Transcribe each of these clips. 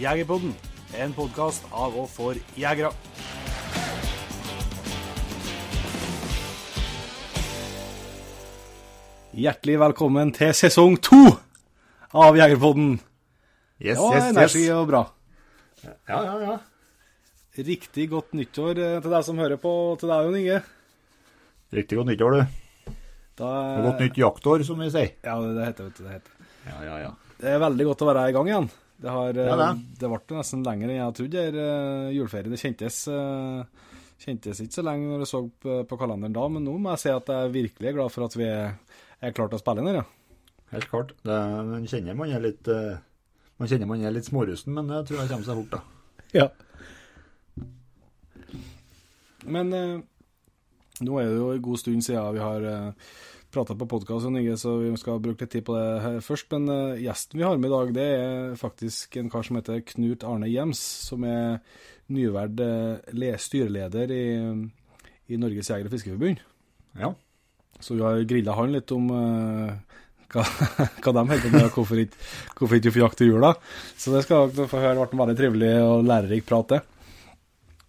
Jegerpodden, en podkast av og for jegere. Hjertelig velkommen til sesong to av Jegerpodden. Yes, ja, yes, yes, energi yes. og bra. Ja, ja, ja. Riktig godt nyttår eh, til deg som hører på, og til deg, Jon Inge. Riktig godt nyttår, du. Da, Og godt nytt jaktår, som vi sier. Ja, det, det heter det heter. Ja, ja, ja. Det er veldig godt å være i gang igjen. Det, har, eh, Ja, det. det ble nesten lenger enn jeg trodde. eh, Juleferien det kjentes, uh, kjentes ikke så lenge når jeg så på, på kalenderen da, men nå må jeg si at jeg er virkelig glad for at vi er, er klart å spille inn her. Ja. Helt klart. Det, man kjenner man er litt uh, Man kjenner man er litt smårusten, men det tror jeg kommer seg fort, da. Ja. Men eh, nå er det jo en god stund siden vi har uh, prata på podkast, så vi skal bruke litt tid på det her først. Men uh, gjesten vi har med i dag, det er faktisk en kar som heter Knut Arne Gjems, som er nyverd uh, styreleder i, i Norges Jeger- og fiskeforbund. Ja. Så vi har grilla han litt om uh, hva, hva de holder på med, og hvorfor ikke hvorfor ikke vi får jakt i jula. Så det skal dere få høre. Det ble en veldig trivelig og lærerik prat, det.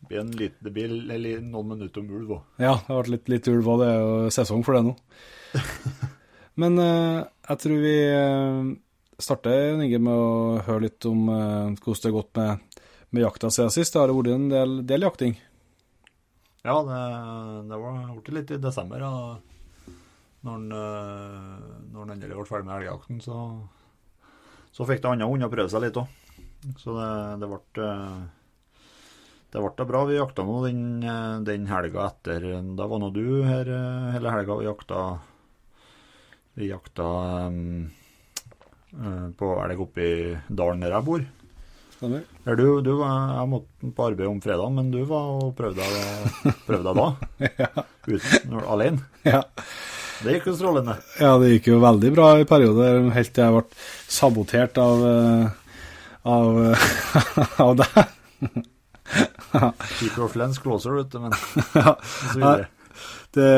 Det blir, en liten bil, eller noen minutter om ulv òg. Ja, det har vært litt, litt ulv, òg. det er jo sesong for det nå. Men uh, jeg tror vi eh, starter Inge, med å høre litt om uh, hvordan det har gått med, med jakta siden sist. Det har vært en del, del jakting. Ja, det, det var blitt litt i desember. Og Når han endelig ble ferdig med elgjakten, så, så fikk det andre hunder prøve seg litt òg. Så det, det ble det ble bra. Vi jakta nå den, den helga etter. Da var nå du her hele helga. Vi jakta Vi jakta um, på elg oppe i dalen der jeg bor. Stemmer? Du, du var, jeg måtte på arbeid om fredagen, men du var og prøvde deg, da? ja. Uten, alene? Ja. Det gikk jo strålende. ja, det gikk jo veldig bra i perioder, helt til jeg ble sabotert av, eh, av, av deg. Keep your friends closer, vet du, men så videre. Det,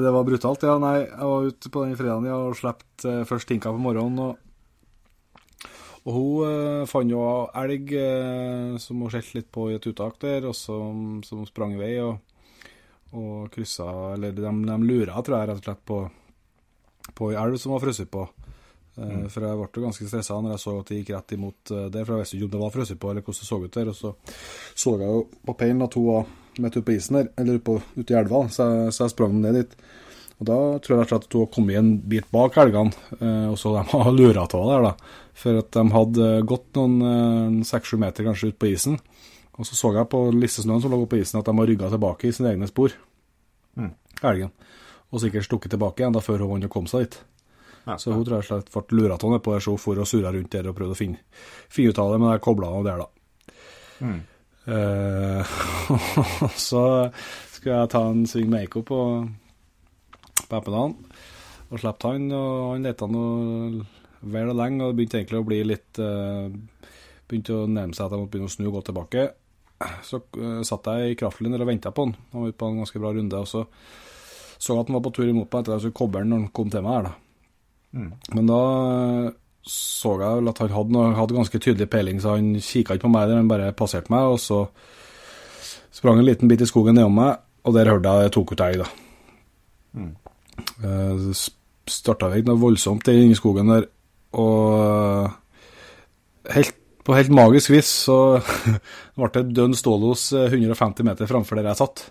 det var brutalt, ja. Nei, jeg var ute på den fredagen ja, og slapp eh, først Tinka på morgenen. Og, og hun eh, fant jo elg eh, som hun skjelte litt på i et uttak der, og som, som sprang i vei og, og kryssa Eller de, de lura, tror jeg, rett og slett på, på ei elv som var frosset på. Eh, For jeg ble ganske stressa når jeg så at de gikk rett imot der, det, for jeg visste ikke om det var frosset på, eller hvordan det så ut der. Og så så jeg jo på peilen at hun var midt ute på isen der, eller ute, på, ute i elva, så jeg, så jeg sprang ned dit. Og da tror jeg rett og slett at hun har kommet en bit bak elgene, eh, og så de har lura av der, da. For at de hadde gått noen seks-sju meter kanskje ut på isen. Og så så jeg på lissesnøen som lå på isen at de har rygga tilbake i sine egne spor, Mm. elgen. Og sikkert stukket tilbake igjen da før hun vant komme seg dit. Ja, Så hun tror jeg slett ble lura av nedpå der, så hun for og surra rundt der og prøvde å finne, finne ut av det, men jeg kobla av der, da. Mm. Eh, så skulle jeg ta en sving med Eiko på, på Eppedan, og slapp han, og han lette noe vel og lenge, og det begynte egentlig å bli litt eh, Begynte å nærme seg at jeg måtte begynne å snu og gå tilbake. Så eh, satt jeg i kraftlinjen og venta på han. Han var ute på en ganske bra runde, og så så at han var på tur imot meg etter at jeg skulle koble når han kom til meg her, da. Mm. Men da så jeg vel at han hadde, noe, hadde ganske tydelig peiling, så han kikka ikke på meg der, han bare passerte meg, og så sprang en liten bit i skogen nedom meg, og der hørte jeg det tok ut elg, da. Mm. Uh, Det starta ikke noe voldsomt inni skogen der, og eh, helt, på helt magisk vis så ble det dønn stålos hos 150 meter framfor der jeg satt.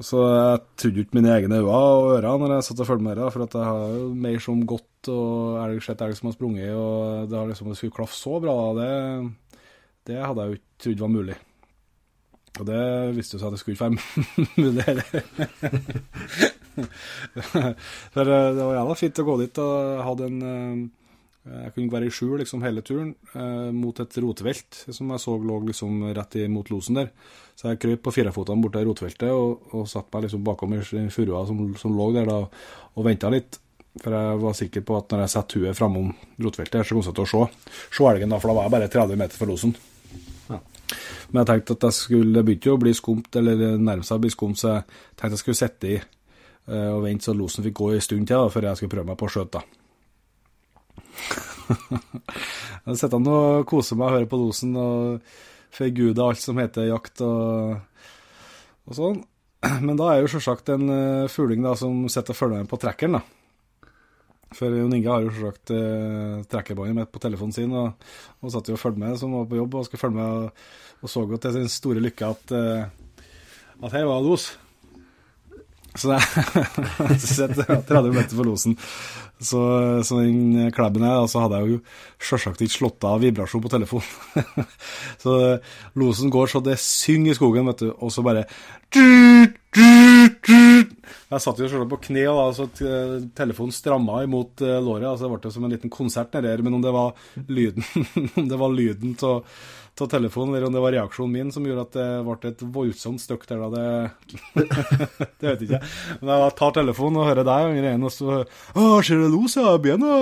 Så jeg trodde ikke mine egne øyne og ører når jeg satt og fulgte med det, for at jeg har jo mer som gått og elg sett elg som har sprunget, og det har liksom skulle klaffe så bra, det, det hadde jeg jo ikke trodd var mulig. Og det viste jo seg at det skulle ikke være mulig heller. For eh, det var jævla fint å gå dit og hadde en eh, Jeg kunne være i skjul liksom hele turen eh, mot et rotevelt som jeg så lå liksom rett imot losen der. Så jeg krøp på firefotene bort til rotveltet og, og satte meg liksom bakom furua som, som lå der da, og venta litt. For jeg var sikker på at når jeg setter huet framom rotveltet, så kom jeg til å se, se elgen, da, for da var jeg bare 30 meter fra losen. Ja. Men jeg tenkte at jeg skulle, det begynte jo å bli skumt, eller nærme seg å bli skumt, så jeg tenkte jeg skulle sitte i eh, og vente så losen fikk gå en stund til da, før jeg skulle prøve meg på å skjøte. da. Jeg sitter og koser meg og hører på losen og forguder alt som heter jakt og, og sånn. Men da er jo selvsagt en uh, fugling da, som sitter og følger med på trekkeren. da. For Jon Inge har jo selvsagt uh, trekkerbåndet mitt på telefonen sin, og, og satt jo og fulgte med, som var på jobb og skulle følge med, og, og så jo til sin store lykke at, uh, at her var los. Så jeg sitter 30 meter for losen. Så, så den klabben her, så hadde jeg jo sjølsagt ikke slått av vibrasjon på telefonen. så losen går så det synger i skogen, vet du, og så bare Jeg satt jo selv på kne, og da, så telefonen stramma imot låret. altså Det ble som en liten konsert nedi her, men om det var lyden om det var lyden av telefonen, eller om det var reaksjonen min som gjorde at det ble et voldsomt støkk der da det Det vet ikke jeg. Men jeg tar telefonen og hører deg og greiene, og så Å, ser du los av bena?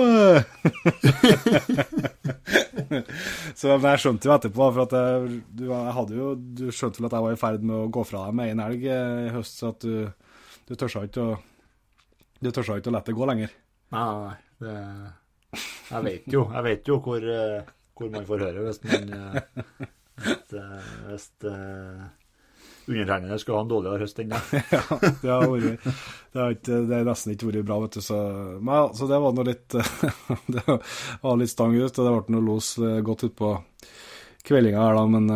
så men jeg skjønte jo etterpå, for at jeg, du, jeg hadde jo Du skjønte vel at jeg var i ferd med å gå fra deg med en elg i høst, så at du, du tør ikke å Du tør ikke å la det gå lenger. Nei, nei, nei. Det, jeg vet jo, jeg vet jo hvor hvor man får høre hvis man eh, Hvis, eh, hvis uh, undertegnede skulle ha en dårligere høst enn det. ja, det har, vært, det, har ikke, det har nesten ikke vært bra, vet du. Så, men, så det var nå litt Det var litt stang ut, og det ble noe los godt utpå kveldinga her, da, men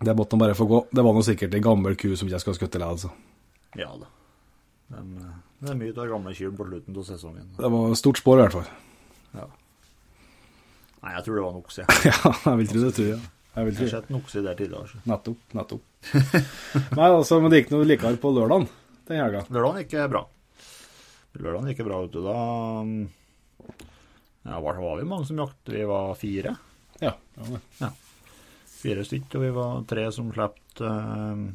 det måtte nå bare få gå. Det var nå sikkert ei gammel ku som ikke jeg skal skutte likevel, altså. Ja da. Men, det er mye av gamle kyr på slutten av sesongen. Det var stort spår, i hvert fall. Ja. Nei, jeg tror det var en okse. ja, jeg vil tro det, tror jeg. Jeg, jeg har sett en okse der tidligere. Så. Nettopp. nettopp. Nei, altså, Men det gikk noe likere på lørdagen den helga? Lørdagen gikk bra. Lørdagen gikk bra, vet du. Da ja, var, var vi mange som jaktet. Vi var fire. Ja. ja, ja. Fire stykk, og vi var tre som slapp uh,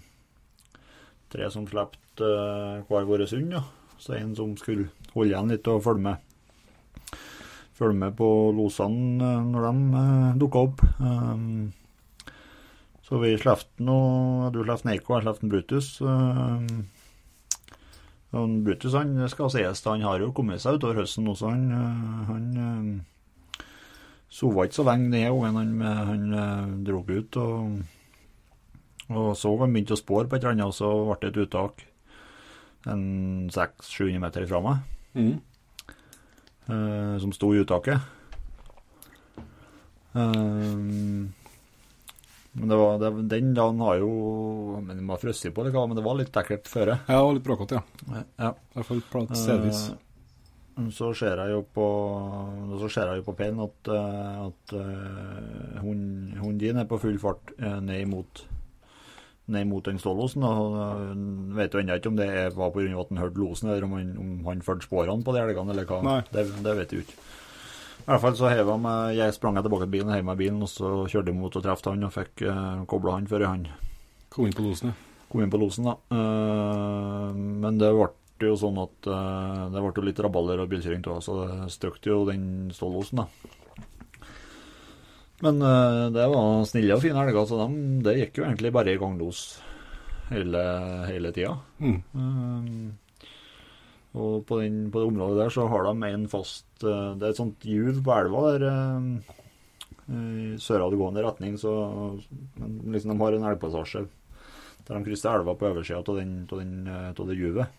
Tre som slapp uh, hver vår hund, ja. Så en som skulle holde igjen litt og følge med følge med på losene eh, når de uh, dukka opp. Um, så vi slapp noe Du slapp Neiko, jeg slapp Brutus. Um, Brutus han skal sies, han har jo kommet seg utover høsten også. Han, han sova ikke så lenge den gangen. Han, han dro ut og, og så han begynte å spore på et eller annet, og så ble det et uttak en 600-700 meter ifra meg. Mm uh, som sto i uttaket. Um, men det var, det, den dagen har jo men Den var frosset på, det, men det var litt ekkelt føre. Ja, det var litt bråkete, ja. ja. I hvert fall på stedvis. Uh, så ser jeg jo på så ser jeg jo på peilen at, at uh, hunden din er på full fart ned imot ned mot den Stålosen. Han vet jo ennå ikke om det var pga. at han hørte losen, eller om han, om han fulgte sporene på de elgene, eller hva. Det, det, vet jeg ikke. I hvert fall så heva meg, jeg sprang jeg tilbake til bilen, heiv meg i bilen, og så kjørte jeg mot og traff han, og fikk uh, kobla han før han Kom inn på losen, ja. Kom inn på losen, da. Uh, men det ble jo sånn at uh, det ble jo litt rabalder og bilkjøring av, så det støkte jo den stålosen, da. Men uh, det var snille og fine helger, så de, det gikk jo egentlig bare i ganglos hele, hele tida. Mm. Um, og på, den, på, det området der så har de en fast uh, Det er et sånt juv på elva der i søradgående retning, så liksom de har en elgpassasje der de krysser elva på oversida av det juvet.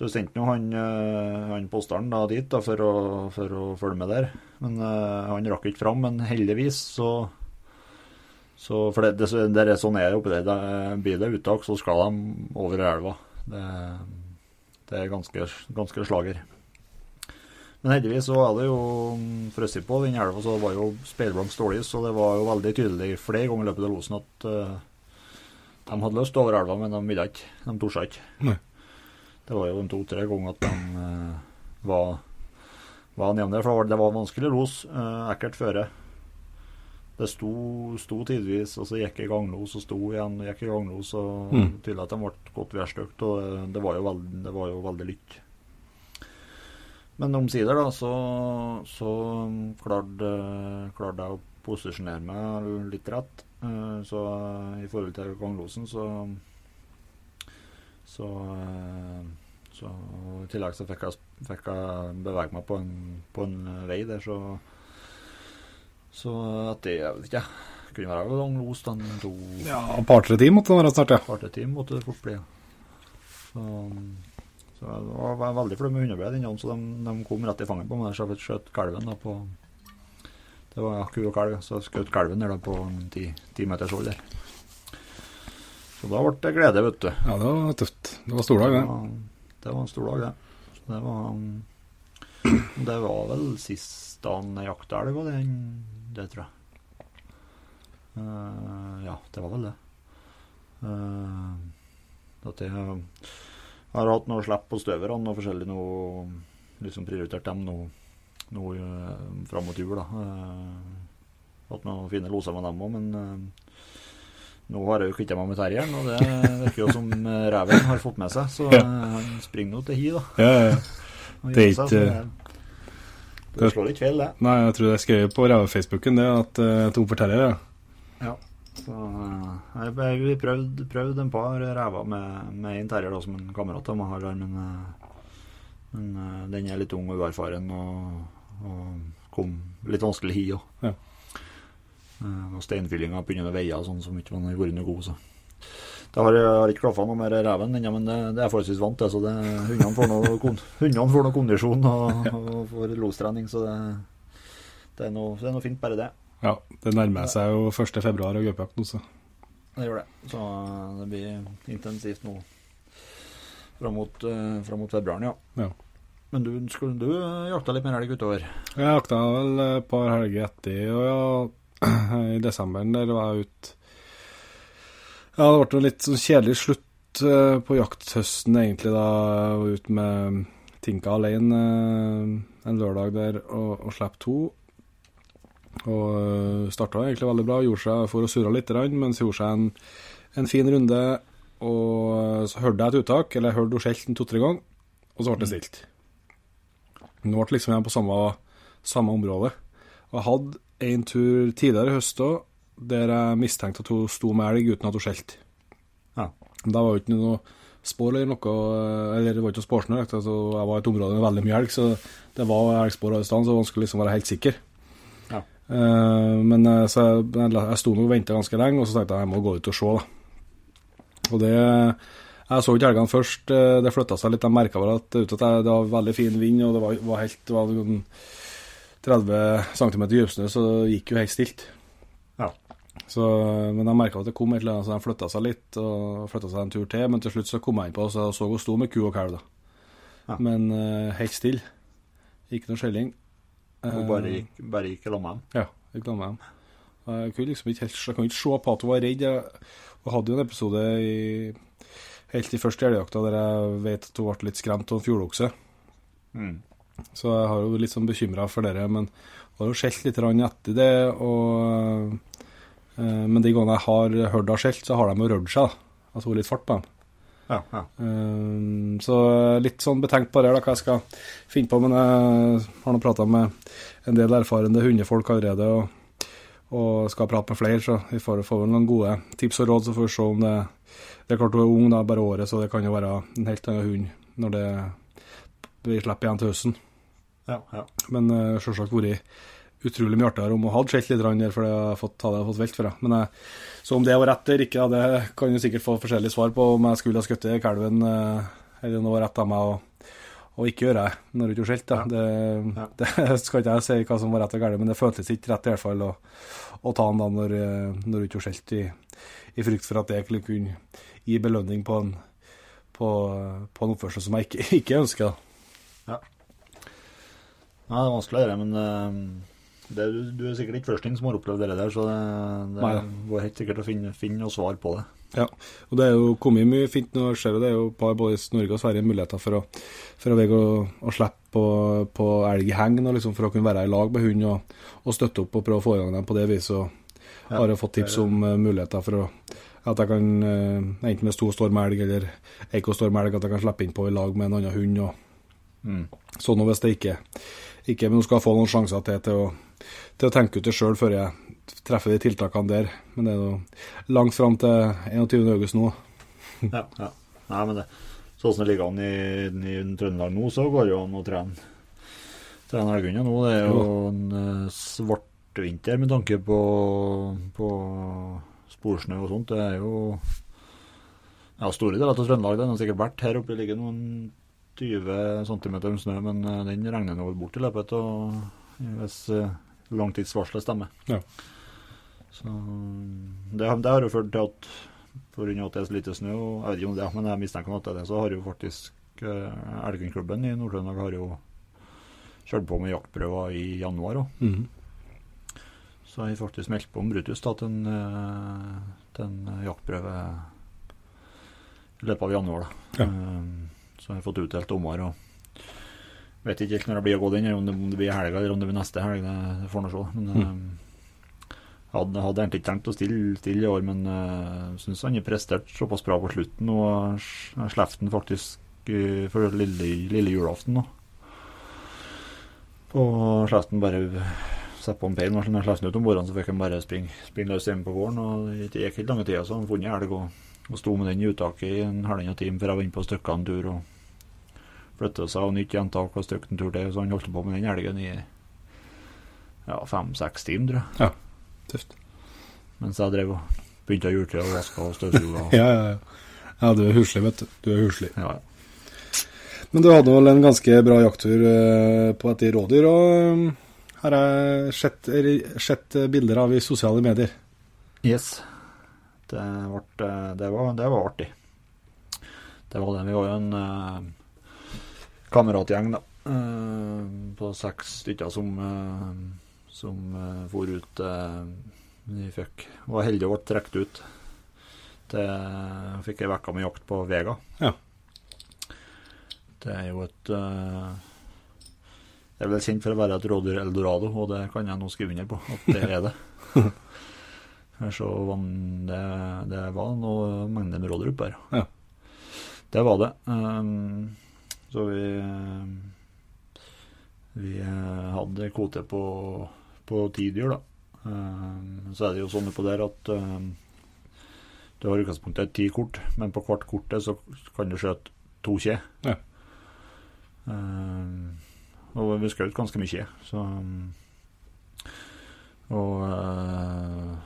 Så vi sendte han, eh, han posteren dit da, for, å, for, å, følge med der. Men uh, han rakk ikke fram. Men heldigvis så, så For det, det, det er sånn er det oppi der. Da blir det uttak, så skal de over elva. Det, det er ganske, ganske slager. Men heldigvis så er det jo frosset på den elva, så det var jo speilblank stålis, så det var jo veldig tydelig flere ganger i løpet av losen at uh, de hadde lyst over elva, men de ville ikke. De torde ikke. Nei. Det var jo en to-tre ganger at de uh, var, var nede. For det var vanskelig los. Uh, ekkelt føre. Det sto, sto tidvis, og så gikk jeg i ganglos og sto igjen og gikk i ganglos. og mm. Tydelig at de ble godt værstøkt, og det, det, var jo veldig, det var jo veldig lytt. Men omsider da, så, så klarte, klarte jeg å posisjonere meg litt rett. Så i forhold til ganglosen, så så Så I tillegg så fikk jeg, fikk jeg bevege meg på en, på en vei der, så Så at det Jeg vet ikke, jeg kunne være lang los den to Ja, et par-tre timer måtte det være snart, ja. Par-tre timer måtte det fort bli. Så, så jeg var, veldig fornøyd med hundeblod innom, så de, de kom rett i fanget på meg. Så jeg skjøt kalven da på Det var ku og kalv, så jeg skjøt kalven der da på ti, ti meters hold der. Så da ble det glede, vet du. Ja, det var tøft. Det var stor dag, det. Ja, det var en stor dag, det. Så det var um, Det var vel sist dagen jeg jakta elg, det, det tror jeg. Uh, ja, det var vel det. Uh, at jeg har hatt noe slipp på støverne og forskjellig noe Liksom prioritert dem nå, nå uh, fram mot jul, da. Uh, hatt noen fine loser med dem òg, men uh, nå har jeg jo kvitta meg med terrieren, og det virker jo som reven har fått med seg. Så han springer nå til hi, da. Ja, ja. Det er ikke- det, slår ikke feil, det. Nei, jeg tror jeg skrev på Reve-Facebooken det, at uh, tom for terrier, ja. Ja. Så, eh, jeg jeg- vi prøvde, prøvde en par rever med, med en terrier som en kamerat av meg har, men, eh, men eh, den er litt ung og uerfaren og, og kom litt vanskelig hi òg. Ja. Og steinfyllinga begynner å veie sånn som ikke var vært noe god, så. Det har, har ikke klaffa noe mer reven ennå, men det, det er forholdsvis vant til. Så det, hundene, får noe, kondisjon og, og får lostrening, så det, det, er noe, det er noe fint, bare det. Ja, det nærmer seg jo 1. februar og gaupejakt nå, så. Det gjør det. Så eh, det blir intensivt nå fram mot, fram mot februaren, ja. Ja. Men du, skulle du jakta litt mer elg utover? Jeg jakta vel et par helger etter, og ja, i desember der var jeg ute Ja, det ble en litt sånn kjedelig slutt eh, på jakthøsten, egentlig, da jeg var ute med Tinka alene eh, en lørdag der og, og slapp to. Og starta egentlig veldig bra. Gjorde seg for å surre litt, men så gjorde seg en, en fin runde. Og så hørte jeg et uttak, eller jeg hørte henne skjelte to-tre ganger, og så ble det stilt. Nå ble det liksom igjen på samme, samme område. Og jeg hadde en tur tidligere i høst òg, der jeg mistenkte at hun sto med elg uten at hun skjelte. Ja. Da var jo ikke noe spor eller noe, eller det var ikke noe sporsnø. Altså, jeg var i et område med veldig mye elg, så det var elgspor alle steder, så det var vanskelig liksom være helt sikker. Ja. Uh, men eh, så jeg, jeg, sto nok og venta ganske lenge, og så tenkte jeg jeg må gå ut og se, da. Og det Jeg så ikke elgene først, eh, det flytta seg litt. Jeg merka vel at at det var veldig fin vind, og det var, var helt det var 30 cm dypsnø, så det gikk jo helt stilt. Ja. Så, men jeg merka at det kom et eller annet, så de flytta seg litt, og flytta seg en tur til. Men til slutt så kom jeg inn på, så så hun sto med ku og kalv, da. Ja. Men uh, helt stille. Ikke noe skjelling. Hun Eh, bare gikk, bare gikk i lag med dem? ja, jeg gleder meg. Jeg kunne liksom ikke helt, jeg kunne ikke se på at hun var redd. Hun hadde jo en episode i, helt i første elgjakta der jeg vet at hun ble litt skremt av en fjordokse. Mm. Så jeg har jo litt sånn bekymra for dere, men jeg har jo skjelt litt etter det. Og, eh, men de gangene jeg har hørt henne skjelt, så har de jo rørt seg. Altså litt fart på dem. Ja, ja. Eh, så litt sånn betenkt på det, da, hva jeg skal finne på. Men jeg har nå prata med en del erfarne hundefolk allerede, og, og skal prate med flere, så vi får, får vel noen gode tips og råd. Så får vi se om det Det er klart hun er ung, da, bare året, så det kan jo være en helt annen hund når det vi slipper igjen til høsten. Ja, ja. Men uh, selvsagt vært utrolig mye artigere om hun hadde skjelt litt der, for det jeg fått, hadde jeg fått velt for det. Men uh, så om det var rett eller ikke, da, det kan du sikkert få forskjellige svar på. Om jeg skulle ha skutt kalven uh, eller noe rett av meg og, og ikke gjøre det når du ikke har skjelt. Det, Ja. det skal ikke jeg si hva som var rett og galt, men det føltes ikke rett i hvert fall å, å ta den da når, når du ikke har skjelt, i, i frykt for at det kunne gi belønning på en, på, på en oppførsel som jeg ikke, ikke ønsker. Nei, det er vanskelig gjøre, men eh, det, du, du er sikkert ikke førstingen som har opplevd det der, så det, det Nei ja. går helt sikkert å finne, finne noe svar på det. Ja, og det er jo kommet mye fint nå, ser du. det er jo par både i Norge og Sverige muligheter for å, for å vege å, å slippe på, på elg i liksom, for å kunne være i lag med hund og, og støtte opp og prøve å få i gang dem på det viset. Og Ja, har jeg fått tips om uh, muligheter for å, at jeg kan, uh, enten med stor står med elg eller Eiko elg, at jeg kan slippe inn på i lag med en annen hund. og Mm. Sånn og hvis det ikke, ikke Men hun skal få noen sjanser til, til, å, til å tenke ut det sjøl før jeg treffer de tiltakene der. Men det er jo langt fram til 21. august nå. Ja, ja. Nei, men det sånn som det ligger an i, i Trøndelag nå, så går det jo an å trene trene elghunder nå. Det er jo en svart svartvinter med tanke på, på sporsnø og sånt. Det er jo ja, store deler av Trøndelag. Det har sikkert vært her oppe ligger noen 20 cm med snø, men uh, den regner nå bort i løpet av hvis uh, langtidsvarselet stemmer. Ja. Så det, det har jo ført til at pga. at det er så lite snø, og jeg vet ikke om det, men jeg mistenker at det er det, så har jo faktisk eh, Elgenklubben i Nord-Trøndelag har jo kjørt på med jaktprøver i januar òg. Mhm. Så jeg har faktisk meldt på om Brutus da, til en, eh, til en jaktprøve i løpet av januar. da. Ja. Eh, Så jeg har fått utdelt dommer. og Vet ikke helt når det blir å gå den, om det, blir i helga eller om det blir neste helg. Det, får nå se. Men Mm. eh, hadde, hadde egentlig ikke tenkt å stille, stille i år, men uh, syns han har prestert såpass bra på slutten. Og jeg slapp den faktisk uh, for lille, lille julaften. nå. Og slapp den bare sette på en peil. Når jeg slapp den ut om morgenen, så fikk han bare springe, springe løs hjemme på gården. Og det gikk ikke lange tida, så han funnet elg og, og sto med den i uttaket i en halvannen time før jeg var inne på Støkka en tur. og flytta seg og nytt gjentak og støkk en tur til. Så han holdt på med den elgen i ja, fem-seks timer, tror jeg. Ja, Tøft. Mens jeg drev og begynte å gjøre og vaske og støvsuge. og- Ja, ja, ja. Ja, du er huslig, vet du. Du er huslig. Ja, ja. Men du hadde vel en ganske bra jakttur eh, på et rådyr, og her har jeg sett, sett bilder av i sosiale medier. Yes. Det, ble, det, var, det var artig. Det var det. Vi var jo en kameratgjeng, da. eh, på seks stykker som, uh, som uh, for ut Vi fikk var heldige og ble trukket ut. Det fikk ei uke med jakt på Vega. Ja. Det er jo et Det er vel kjent for å være et rådyr eldorado, og det kan jeg nå skrive under på at det er det. Så det, det var noe mengde med rådyr oppe her. Ja. Det var det. Um, så vi Vi eh, hadde kvote på, på ti dyr, da. Um, så er det jo sånn på der at du har i utgangspunktet ti kort, men på hvert kortet så kan du skjøte to kje. Ja. Og vi skjøt ganske mye, så um, og, eh,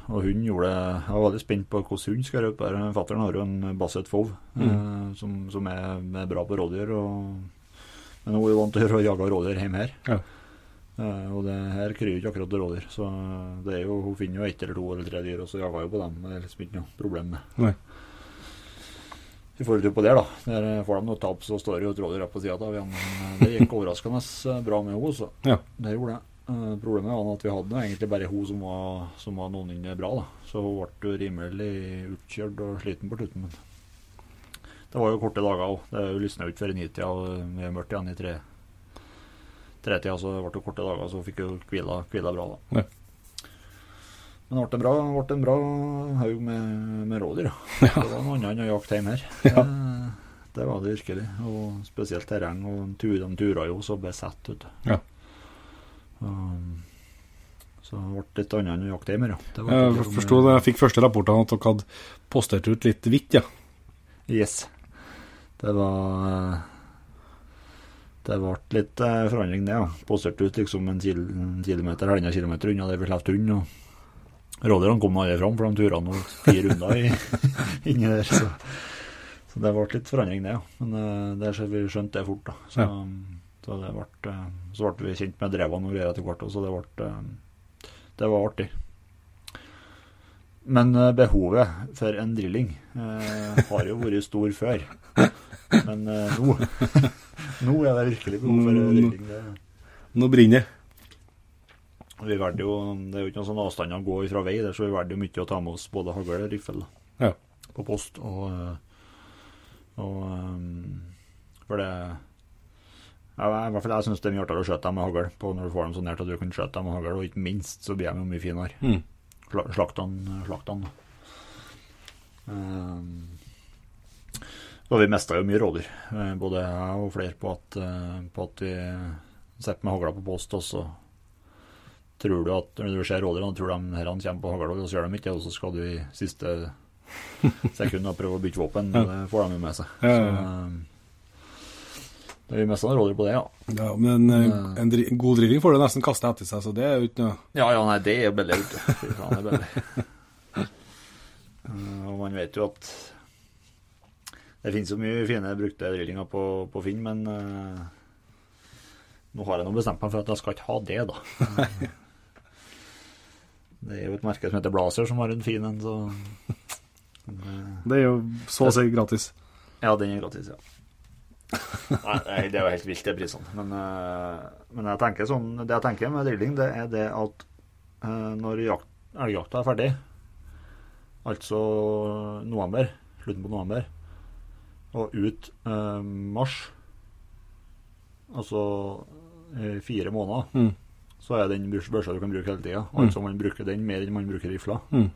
og hun gjorde Jeg var veldig spent på hvordan hun skal det. Fattern har jo en Basset Fov eh, som, som er, er bra på rådyr. Og, men hun er vant til å jage rådyr hjemme her. Ja. Eh, og det her kryr ikke akkurat rådyr. Så det er jo, hun finner jo ett eller to eller tre dyr, og så jager hun på dem. Det er liksom ikke noe problem med. Nei. I forhold til på det, da. Der får de noe tap, så står det jo et rådyr på sida av. Men eh, det gikk overraskende bra med henne, så Ja. det gjorde det. Eh, Problemet var at vi hadde egentlig bare hun som var, som var noenlunde bra. da. Så hun ble rimelig utkjørt og sliten på slutten. Men det var jo korte dager òg. Det lysna ut før i nitida, og er mørkt igjen i tre tretida, så det ble korte dager, så hun fikk jo hvila, hvila bra. da. Ja. Men det ble en bra, ble en bra haug med, med rådyr. Ja. Det var noe annet enn å jakte hjemme her. Det, det var det virkelig. Og spesielt terreng. Og de tura jo så besatt, vet du. Ja. Um, så det ble litt annet enn å jakte hjemme, ja. Jeg forsto det. jeg fikk første rapportene at dere hadde postert ut litt hvitt, ja. Yes. Det var Det ble litt eh, forandring, det. ja. Postert ut liksom en kil en kilometer, halvannen kilometer unna der vi slapp hund. Og rådyrene kom aldri fram, for de tura nå fire runder inni der. Så, så det ble litt forandring, det. ja. Men eh, det vi skjønte det fort, da. Så, så, det ble, eh, så ble vi kjent med drevene og greier etter hvert, så det ble eh, Det var artig. Men eh, behovet for en drilling eh, har jo vært stor før. Men eh, nå Nå er det virkelig behov for en Mm. drilling. Det, Nå brenner det. jo, det er jo ikke noen sånn avstand å gå fra vei der, så vi valgte jo mye å ta med oss både hagl og riffel Ja. på post. Og, og For det ja, I hvert fall jeg syns det er mye artigere å skjøte dem med hagl på når du får dem så nært at du kan skjøte dem med hagl, og ikke minst så blir de jo mye finere. Mm. han Slaktene. Um, og vi mista jo mye rådyr, eh, både jeg og flere, på at, eh, på at vi sitter med hagla på post, og så tror du at når du ser rådyrene, tror de her kommer på hagla, og så gjør de ikke det, og så skal du i siste sekund prøve å bytte våpen. Og Det får de jo med seg. Ja, ja, Så, um, Det er mest sannsynlig på det, ja. Ja, men eh, en, dri- en god drilling får du nesten kaste etter seg, så det er jo ikke noe Ja, ja, nei, det er billig, vet du. Faen, det er billig. Og man vet jo at det finnes jo mye fine brukte drillinger på, på Finn, men uh, nå har jeg nå bestemt meg for at jeg skal ikke ha det, da. det er jo et merke som heter Blazer, som har en fin en, så uh, Det er jo så å si gratis. Ja, den er gratis, ja. Nei, det er jo helt vilt, de prisene. Men, eh, men jeg tenker sånn, det jeg tenker med drilling, det er det at eh, når jakt, elgjakta er ferdig, altså november, slutten på november, og ut eh, mars, altså eh, fire måneder, Mm. så er den børsa du kan bruke hele tida. Mm. Altså man bruker den mer enn man bruker rifla. Mm.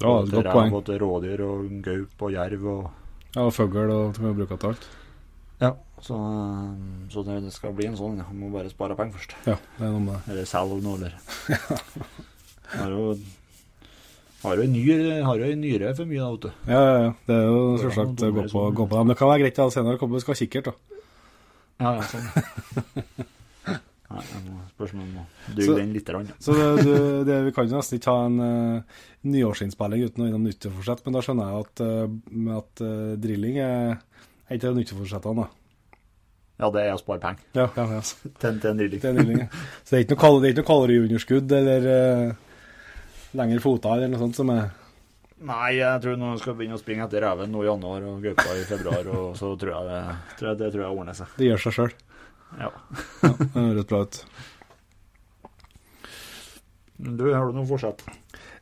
Ja, et godt poeng. Både rådyr og gaup og jerv og Ja, og fugl og du kan bruke til alt. Ja, så, eh, så det skal bli en sånn. Ja. Må bare spare penger først. Ja, det er noe med det. Eller selge noe, eller Har jo har jo har jo nyre for mye, da, vet du. Ja, ja, ja. Det er jo selvsagt å gå på, gå på dem. Det kan være greit da, senere kommer vi skal ha kikkert, da. Ja, ja, sånn. Nei, jeg må spørs om jeg må duge den litt. Rann. Så det, du, det, vi kan jo nesten ikke ha en uh, nyårsinnspilling uten å innom nyttårsforsett, men da skjønner jeg at, uh, at uh, drilling er ikke det nytteforsettene, da. Ja, det er å spare penger Ja, ja, ja. til, til en er ja. Så det er ikke noe, kal- er noe kaloriunderskudd eller uh, lengre foter eller noe sånt som er Nei, jeg tror nå skal begynne å springe etter reven nå i januar og gaupa i februar, og så tror jeg det, tror jeg, det tror jeg ordner seg. Det gjør seg sjøl. Ja. Ja, det høres bra ut. Du, har du noe forsett?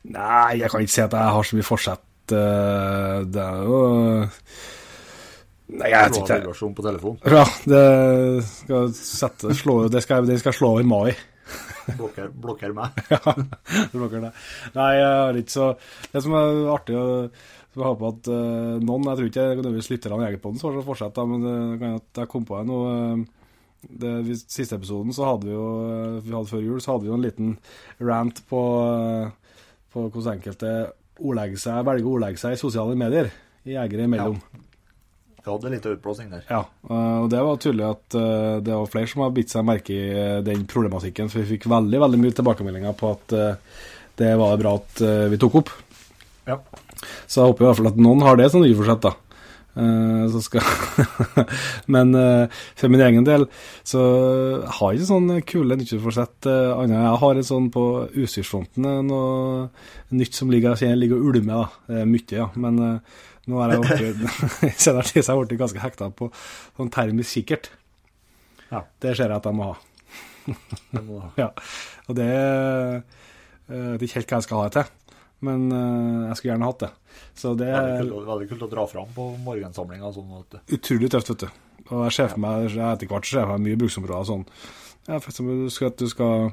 Nei, jeg kan ikke si at jeg har så mye forsett. eh, Det er jo Nei, jeg vet Du har ikke. vibrasjon på telefon. Ja, det skal sette, slå, det skal, det skal slå over mai. Blokker, blokker meg. ja, blokker deg. Nei, jeg har ikke så Det som er artig, å jeg håper at uh, noen Jeg tror ikke jeg nødvendigvis lytterne jeger på den, har så fortsetter men det kan hende at jeg kom på en noe eh, det, vi, Siste episoden så hadde vi jo eh, vi hadde før jul, så hadde vi jo en liten rant på, på hvordan enkelte ordlegger seg, velger å ordlegge seg i sosiale medier. Jegere imellom. Vi hadde litt utblåsning der. Ja, eh, og det var tydelig at eh, det var flere som har bitt seg merke i eh, den problematikken, for vi fikk veldig veldig mye tilbakemeldinger på at det var bra at vi tok opp. Ja. Så jeg håper i hvert fall at noen har det som nyforsett, da. Så skal Men for min egen del så har jeg ikke sånn kule nyttårsforsett uh, annet. Jeg har en sånn på utstyrsfronten noe nytt som ligger, ligger og ulmer, da. Det er mye, ja. Men nå er jeg blitt I senere tid så har jeg blitt ganske hekta på sånn termisk kikkert. Ja. Det ser jeg at jeg må ha. Ja. Og det eh, vet ikke helt hva jeg skal ha det til, men eh, jeg skulle gjerne hatt det. Så det er veldig kult å dra fram på morgensamlinga. Sånn at, utrolig tøft, vet du. Og jeg ser for meg etter hvert ser jeg meg mye bruksområder sånn. Ja, for eksempel du skal, at du skal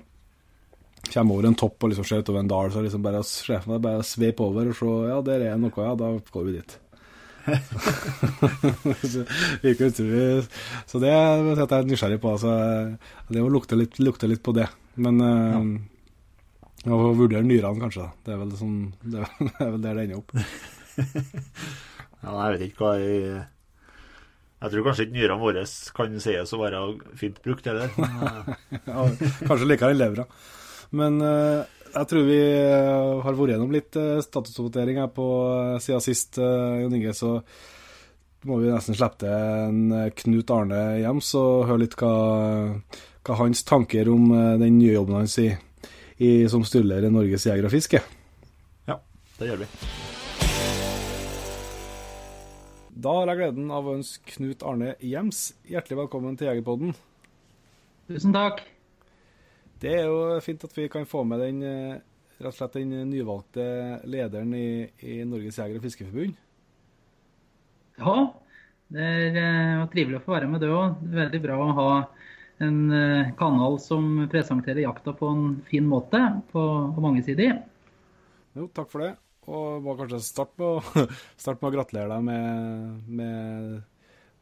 komme over en topp og liksom se utover en dal, så liksom bare se for bare sveip over og se Ja, der er noe, ja, da går vi dit. virker utrolig Så det er jeg er nysgjerrig på. Altså, det må lukte litt, lukte litt på det. Men uh, ja. vurdere nyrene, kanskje. da. Det er vel, sånn, det er, vel der det ender opp. ja, jeg vet ikke hva jeg Jeg tror kanskje ikke nyrene våre kan sies å være fint brukt heller. Eh, Ja, kanskje liker enn levra. Men eh, jeg tror vi eh, har vært gjennom litt uh, statusoppdatering her på uh, siden sist, Jon Inge. Så må vi nesten slippe til en eh, Knut Arne hjem, og høre litt hva, hva hans tanker om eh, den nye jobben hans i, i, som stiller i Norges Jeger og Fiske. Ja, det gjør vi. Da har jeg gleden av å ønske Knut Arne Gjems hjertelig velkommen til Jegerpodden. Tusen takk. Det er jo fint at vi kan få med den, eh, rett og slett den nyvalgte lederen i, i Norges Jeger- og fiskeforbund. Ja, det er, eh, var trivelig å få være med det òg. Veldig bra å ha en eh, kanal som presenterer jakta på en fin måte, på, på mange sider. Jo, takk for det. Og må kanskje starte med å, starte med å gratulere deg med, med,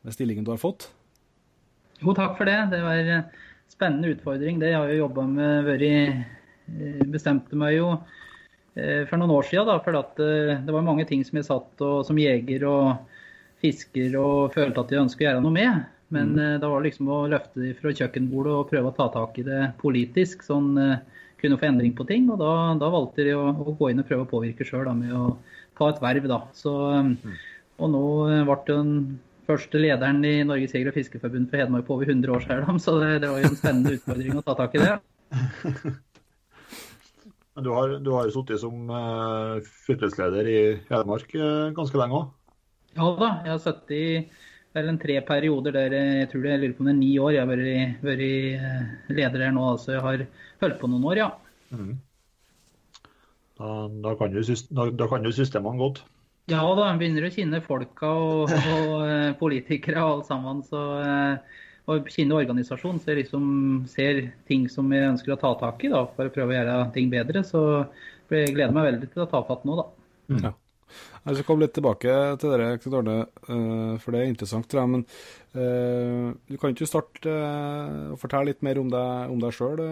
med stillingen du har fått. Jo, takk for det. Det var spennende utfordring. Det har jeg jobba med. Vært, eh, bestemte meg jo eh, for noen år siden, da, for at eh, det var mange ting som jeg satt og, som jeger og fisker og følte at jeg ønsket å gjøre noe med. Men mm. da var det liksom å løfte det fra kjøkkenbordet og prøve å ta tak i det politisk. sånn kunne få endring på ting. Og da, da valgte de å, å, gå inn og prøve å påvirke sjøl med å ta et verv. da. Så, eh, og nå ble det den første lederen i Norges Jeger- og Fiskerforbund for Hedmark på over 100 år siden. Så det, det var jo en spennende utfordring å ta tak i det. Men du har, du har sittet som uh, fylkesleder i Hedmark uh, ganske lenge òg? Ja da, jeg har sittet i vel en tre perioder der jeg tror det, jeg lurer på om det er ni år. Jeg har vært, vært leder her nå, altså jeg har holdt på noen år, ja. Mm. Da, da, kan jo, da, da kan jo systemene godt? Ja da, en begynner å kjenne folka og, og uh, politikere og alle sammen. Så, uh, og kjenne organisasjonen, så jeg liksom ser ting som jeg ønsker å ta tak i da, for å prøve å gjøre ting bedre. Så jeg gleder meg veldig til å ta fatt nå, da. Mm. Ja. Jeg skal komme litt tilbake til dere, Knut Arne, uh, for det er interessant, tror jeg. Men du kan ikke starte og fortelle litt mer om deg, om deg sjøl?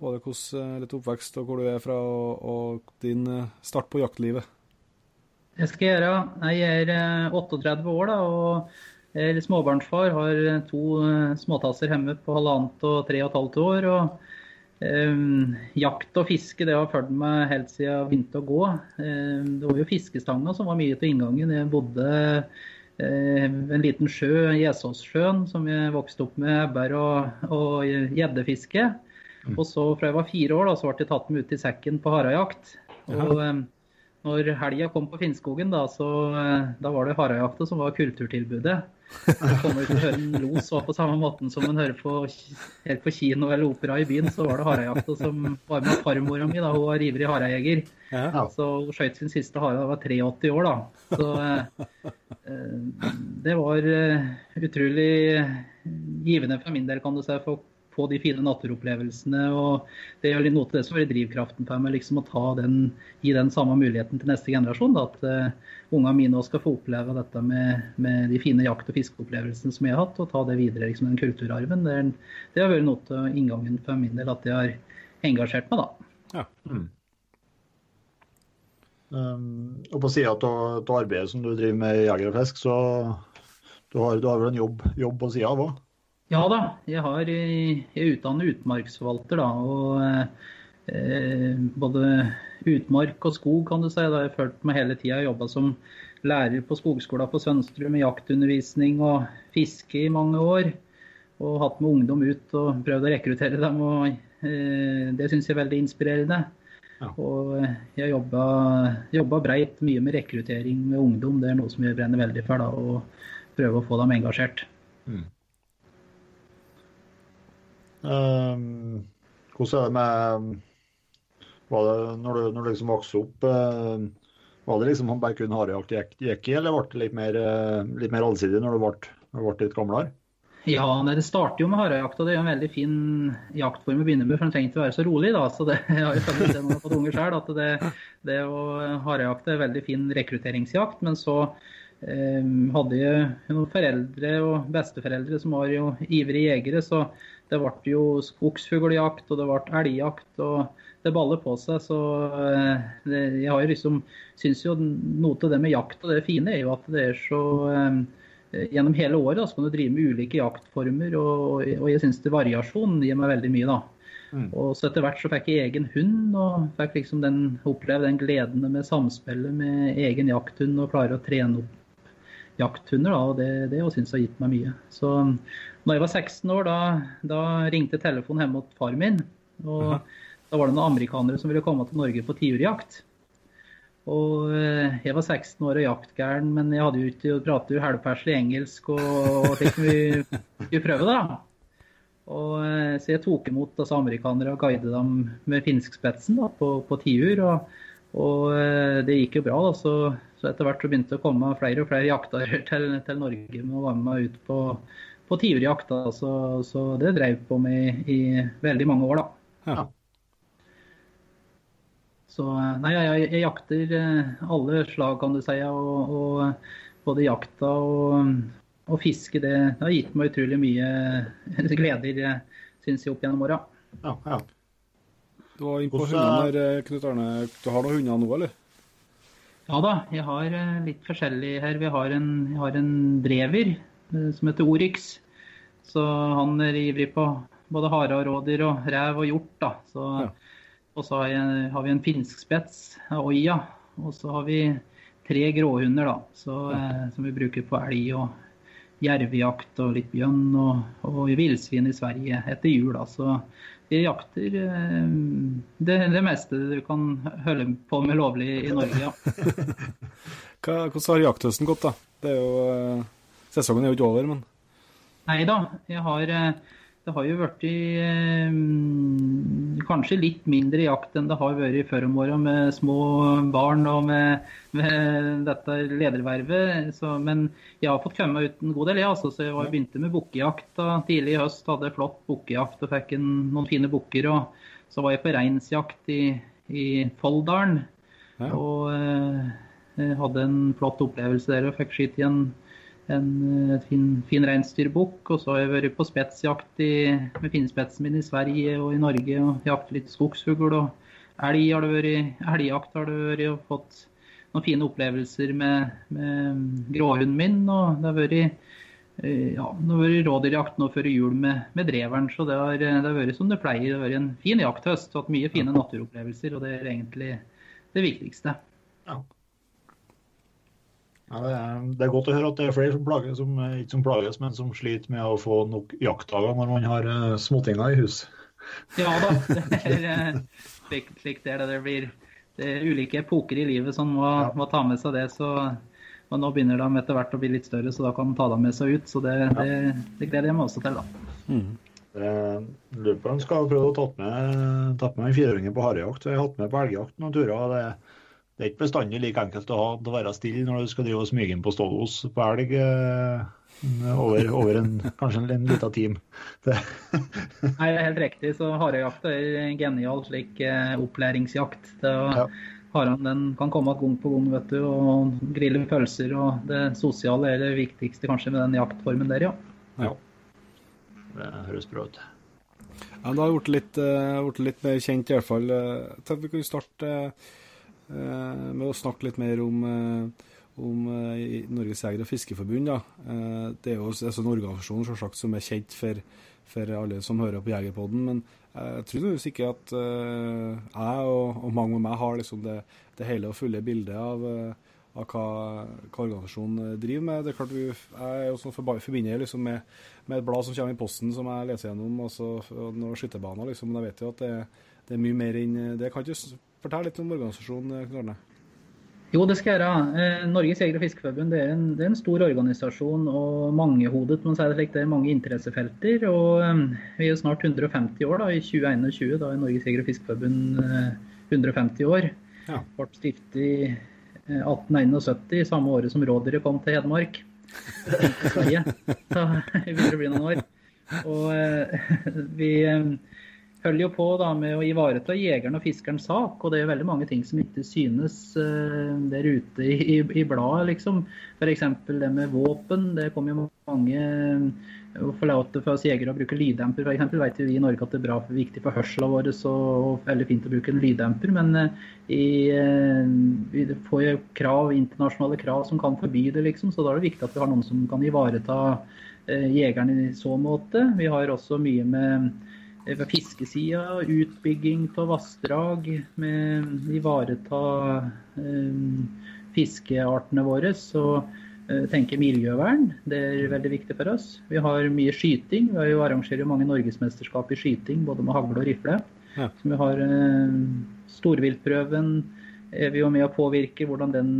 både hvordan litt oppvekst og hvor du er fra, og, og din start på jaktlivet? Jeg skal gjøre. Jeg er 38 eh, år da, og er småbarnsfar. Har eh, to eh, småtasser hjemme på halvannet og tre og et halvt år. og um, Jakt og fiske det har fulgt meg helt siden jeg begynte å gå. Um, det var jo fiskestanga som var mye til inngangen. Jeg bodde um, en liten sjø, Jesåssjøen, som jeg vokste opp med ebber og gjeddefiske. Mm. Og så fra jeg var fire år, da, så ble jeg tatt med ut i sekken på harejakt. Og, når helga kom på Finnskogen, da, så, eh, da var det harejakta som var kulturtilbudet. Kommer komme ut og høre en los og på samme måten som en hører på, helt på kino eller opera i byen, så var det harejakta som var med farmora mi. da, Hun var ivrig harejeger. Ja. Så hun skjøt sin siste hare da hun var 83 år. da. Så eh, eh, det var utrolig givende for min del, kan du si. for få de fine naturopplevelsene. og Det er noe til det som er drivkraften for meg, liksom å ta den, gi den samme muligheten til neste generasjon. Da, at uh, ungene mine også skal få oppleve dette med, med de fine jakt- og fiskeopplevelsene som jeg har hatt, og ta det videre, liksom den kulturarven. Det, er, det har vært noe til inngangen for min del at jeg har engasjert meg, da. Ja. Mm. Um, og på sida av arbeidet som du driver med jeger og fisk, så du har, du har vel en jobb, jobb på sida av òg? Ja da, jeg, har, jeg er utdannet utmarksforvalter. da, og eh, Både utmark og skog kan du si. Da har jeg følt meg hele tida jobba som lærer på skogskolen på Sønsterud med jaktundervisning og fiske i mange år. Og hatt med ungdom ut og prøvd å rekruttere dem. og eh, Det syns jeg er veldig inspirerende. Ja. Og eh, jeg jobba, jobba breit mye med rekruttering med ungdom. Det er noe som jeg brenner veldig for. da, og prøve å få dem engasjert. Mm. Um, hvordan er det med var det, Når du, når du liksom vokste opp, uh, var det liksom han bare kun harejakt gikk, gikk i, eller ble det litt mer, uh, litt mer allsidig når du ble, ble litt gamlere? Ja, nei, Det starter jo med harejakt, og det er jo en veldig fin jaktform å begynne med. For den trenger ikke være så rolig. da, så det jeg har jo funnet det jeg har fått unger selv, at det, det å harejakt er veldig fin rekrutteringsjakt. Men så eh, hadde jeg noen foreldre og besteforeldre som var jo ivrige jegere. så det ble jo skogsfugljakt, og det ble elgjakt. og Det baller på seg. så eh, det, Jeg har jo liksom, syns jo noe til det med jakt og det fine er jo at det er så eh, Gjennom hele året da, så kan du drive med ulike jaktformer, og, og jeg syns variasjon gir meg veldig mye. da. Mm. Og så Etter hvert så fikk jeg egen hund, og fikk liksom den, oppleve den gleden med samspillet med egen jakthund og klare å trene opp jakthunder. da, og Det, det syns jeg har gitt meg mye. Så da jeg var 16 år, da, da ringte telefonen hjemme hos far min. og Aha. Da var det noen amerikanere som ville komme til Norge på tiurjakt. Og eh, jeg var 16 år og jaktgæren, men jeg hadde jo ikke pratet jo halvperselig engelsk og, og tenkte vi skulle prøve, da. Og, eh, så jeg tok imot altså, amerikanere og guidet dem med finskspetsen da, på, på tiur. Og, og, eh, det gikk jo bra. da, så, så etter hvert så begynte det å komme flere og flere jaktere til, til Norge med å være med ut på, på tiurjakt. Så, så, det drev på med i, i veldig mange år, da. Ja. Så nei, jeg, jeg, jakter eh, alle slag, kan du si. Og, og både jakta og, og fiske, det, det, har gitt meg utrolig mye gleder, syns jeg, opp gjennom åra. Ja, ja. Du var inne på hundene Knut Arne. Du har noen hunder nå, eller? Ja da, jeg har eh, litt forskjellig her. Vi har en, jeg har en drever eh, som heter Oryx. Så han er ivrig på både hare og rådyr og rev og hjort. da. Så, Ja. Og så har, jeg, har vi en finsk spets, Oia. Og så har vi tre gråhunder da, så, eh, som vi bruker på elg og jervejakt og litt bjørn og, og villsvin i Sverige etter jul. da, så vi jakter eh, det, det meste du kan holde på med lovlig i Norge. ja. Hvordan har jakthøsten gått, da? Det er jo, eh, sesongen er jo ikke over, men Nei da, jeg har eh, Det har jo blitt eh, kanskje litt mindre jakt enn det har vært før om åra med små barn og med, med dette ledervervet. Så, men jeg har fått komme ut en god del, jeg. Altså, så jeg var, begynte med bukkejakt tidlig i høst. Hadde flott bukkejakt og fikk en, noen fine bukker. Og så var jeg på reinsjakt i, i Folldalen. Ja. Og eh, hadde en flott opplevelse der og fikk skyte i en en eh, fin, fin reinsdyrbukk. Og så har jeg vært på spetsjakt i, med finnspetsen min i Sverige og i Norge og jaktet litt skogsfugl. Og elg har det vært, elgjakt har det vært, og fått noen fine opplevelser med, med gråhunden min. Og det har vært eh, ja, det har vært rådyrjakt nå før jul med, med dreveren, så det har, det har vært som det pleier. Det har vært en fin jakthøst. og Hatt mye fine naturopplevelser, og det er egentlig det viktigste. Ja, det, er, det er godt å høre at det er flere som plages, som, eh, ikke som plages, men som sliter med å få nok jaktdager når man har uh, småtinger i hus. Ja da, det er eh, slik, slik det er det. Det blir det er ulike epoker i livet som må, Ja. må ta med seg det. så og Nå begynner de etter hvert å bli litt større, så da kan de ta dem med seg ut. Så det, det, det gleder jeg meg også til. da. Mm. lurer på om jeg skal prøve å ta med, tatt med en fireåring på harejakt. Jeg har hatt med på elgjakt noen turer. og det, det er ikke bestandig like enkelt å, ha, å være stille når du skal drive og smyge inn på stålos på elg eh, over, over en, kanskje en, en liten time. Det, Nei, det er helt riktig. så Harejakt er en genial slik eh, opplæringsjakt. Det, Ja. Haren den kan komme gang på gang vet du, og grille pølser. og Det sosiale er det viktigste kanskje med den jaktformen der, ja. ja. det høres bra ut. Ja, det har blitt litt, uh, litt mer kjent, i hvert fall. Jeg tenkte vi kunne starte eh, med å snakke litt mer om, eh, om eh, Norges Jeger- og fiskeforbund. Da. Eh, Det er jo sånn en organisasjon selvsagt, som er kjent for, for alle som hører på Jegerpodden. Men jeg tror ikke at eh, jeg og, og mange med meg har liksom det, det hele og fulle bildet av eh, av hva, hva organisasjonen driver med. Det er klart vi, Jeg jo sånn forbinder liksom med, med et blad som kommer i posten som jeg leser gjennom, og så og noen skytterbaner, liksom. Men jeg vet jo at det, det er mye mer enn det. Kan ikke fortelle litt om organisasjonen, Knut Arne? Jo, det skal jeg gjøre. Eh, Norges Jeger- og fiskeforbund er, en, det er en stor organisasjon og mangehodet. Man sier det slik, det er mange interessefelter. og eh, Vi er jo snart 150 år. da, I 2021 da er Norges Jeger- og Fiskerforbund eh, 150 år. Ja. Ble stiftet i eh, 1871, samme året som rådyret kom til Hedmark. Sverige. Så det begynner å bli noen år. Og eh, vi eh, holder jo på da med å ivareta jegeren og fiskerens sak, og det er veldig mange ting som ikke synes uh, der ute i, i, i bladet, liksom. F.eks. det med våpen. Det kommer jo mange eh, å forlate for oss jegere å bruke lyddemper, f.eks. vet vi i Norge at det er bra for, viktig for hørselen vår og, veldig fint å bruke en lyddemper. Men eh, i, vi får jo krav, internasjonale krav som kan forby det, liksom. Så da er det viktig at vi har noen som kan ivareta jegeren i så måte. Vi har også mye med ved fiskesida, utbygging av vassdrag, med ivareta eh, fiskeartene våre. Så eh, tenker miljøvern, det er veldig viktig for oss. Vi har mye skyting. Vi arrangerer mange norgesmesterskap i skyting, både med hagle og rifle. Ja. Så vi har eh, storviltprøven. Er vi jo med å påvirke hvordan, den,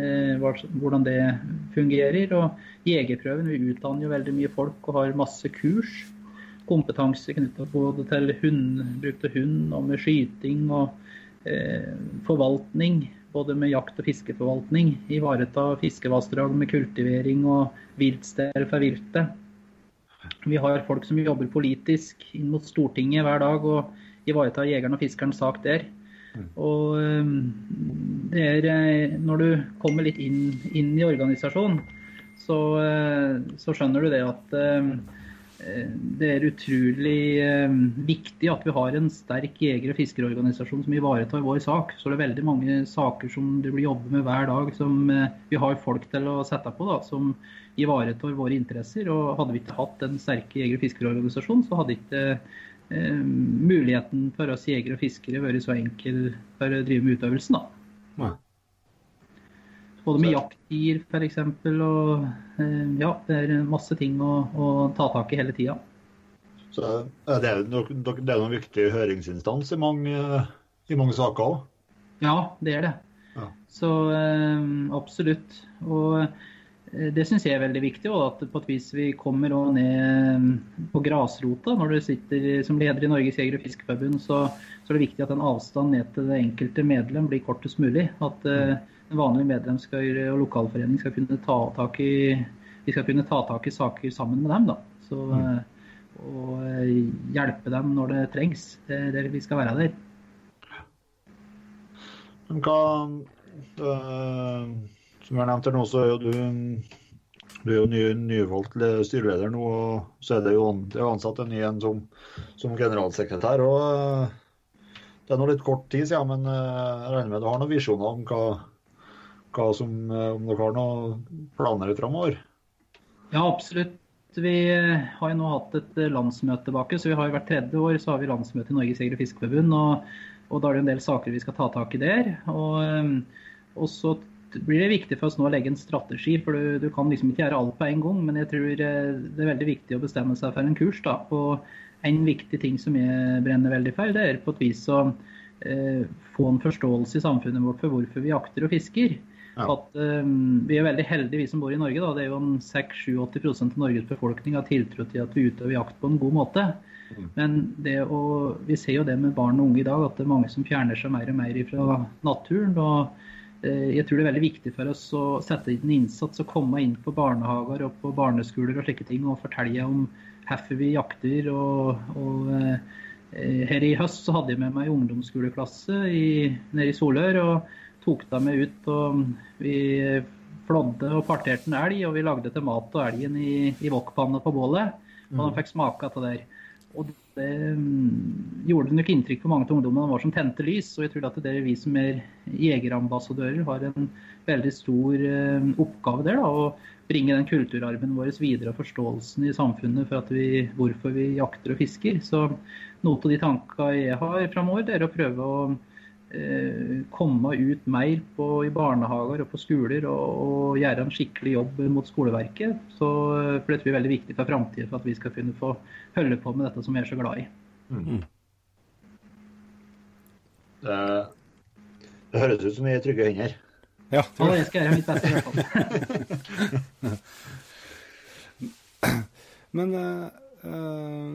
eh, hvordan det fungerer. Og jegerprøven, vi utdanner jo veldig mye folk og har masse kurs kompetanse knytta både til hund, bruk av hund og med skyting og eh, forvaltning. Både med jakt- og fiskeforvaltning. Ivareta fiskevassdrag med kultivering og viltsteder for viltet. Vi har folk som jobber politisk inn mot Stortinget hver dag og ivaretar jegeren og fiskerens sak der. Og eh, det er eh, Når du kommer litt inn, inn i organisasjonen, så, eh, så skjønner du det at det er utrolig eh, viktig at vi har en sterk jeger- og fiskerorganisasjon som ivaretar vår sak. Så det er veldig mange saker som det blir jobbet med hver dag, som vi har folk til å sette på, da, som ivaretar våre interesser. Og Hadde vi ikke hatt en sterk jeger- og fiskerorganisasjon, så hadde ikke eh, muligheten for oss jegere og fiskere vært så enkel for å drive med utøvelsen. da. Nei. Både med jakttider f.eks. Og eh, ja, det er masse ting å, å ta tak i hele tida. Så eh, det er, er noen viktig høringsinstans i mange, i mange saker òg? Ja, det er det. Ja. Så eh, absolutt. Og det syns jeg er veldig viktig. Og at på et vis vi kommer også ned på grasrota. Når du sitter som leder i Norges jeger- og fiskeforbund, så, så, er det viktig at en avstand ned til det enkelte medlem blir kortest mulig. At eh, en vanlig medlem skal, og lokalforening skal kunne ta tak i vi skal kunne ta tak i saker sammen med dem. da. Så, mm. Og hjelpe dem når det trengs. Det det vi skal være der. Hva øh, Som jeg nevnte nå, så er jo du du er jo ny, nyvalgt styreleder nå, og så er det jo ansatt en ny en som, som generalsekretær. og Det er nå litt kort tid siden, men jeg regner med du har noen visjoner om hva, hva som, om dere har noen planer framover? Ja, absolutt. Vi har jo nå hatt et landsmøte tilbake, så vi har jo hvert tredje år så har vi landsmøte i Norges Jeger- og Fiskerforbund. Og, og, da er det en del saker vi skal ta tak i der. Og, og, så blir det viktig for oss nå å legge en strategi, for du, du kan liksom ikke gjøre alt på en gang. Men jeg tror det er veldig viktig å bestemme seg for en kurs. da, Og en viktig ting som jeg brenner veldig for, det er på et vis å eh, få en forståelse i samfunnet vårt for hvorfor vi jakter og fisker. Ja. At, um, vi er veldig heldige, vi som bor i Norge. Da. Det er jo en 6-7-80 av Norges befolkning har tiltro til at vi utøver jakt på en god måte. Mm. Men det å, vi ser jo det med barn og unge i dag, at det er mange som fjerner seg mer og mer fra naturen. og eh, jeg tror det er veldig viktig for oss å sette inn innsats og komme inn på barnehager og på barneskoler og slike ting og fortelle om hvorfor vi jakter. og, og eh, her i høst så hadde jeg med meg ungdomsskoleklasse i, nede i Solør. og tok dem med ut. og Vi flådde og parterte en elg, og vi lagde til mat og elgen i, i wokpanna på bålet. Og de fikk smake av det der. Og det um, gjorde nok inntrykk på mange av ungdommene. De var som tente lys. Og jeg tror at det er vi som er jegerambassadører, har en veldig stor um, oppgave der. da, Å bringe den kulturarven vår videre og forståelsen i samfunnet for vi, hvorfor vi jakter og fisker. Så noe av de tankene jeg har framover, er å prøve å komme ut mer på, i barnehager og på skoler og, og, gjøre en skikkelig jobb mot skoleverket. Så, for Det tror jeg er veldig viktig for framtida for at vi skal kunne få holde på med dette som vi er så glad i. Mm. Det, det, høres ut som vi er trygge hender. Ja, ja, det skal jeg gjøre mitt beste i hvert fall. Men uh, uh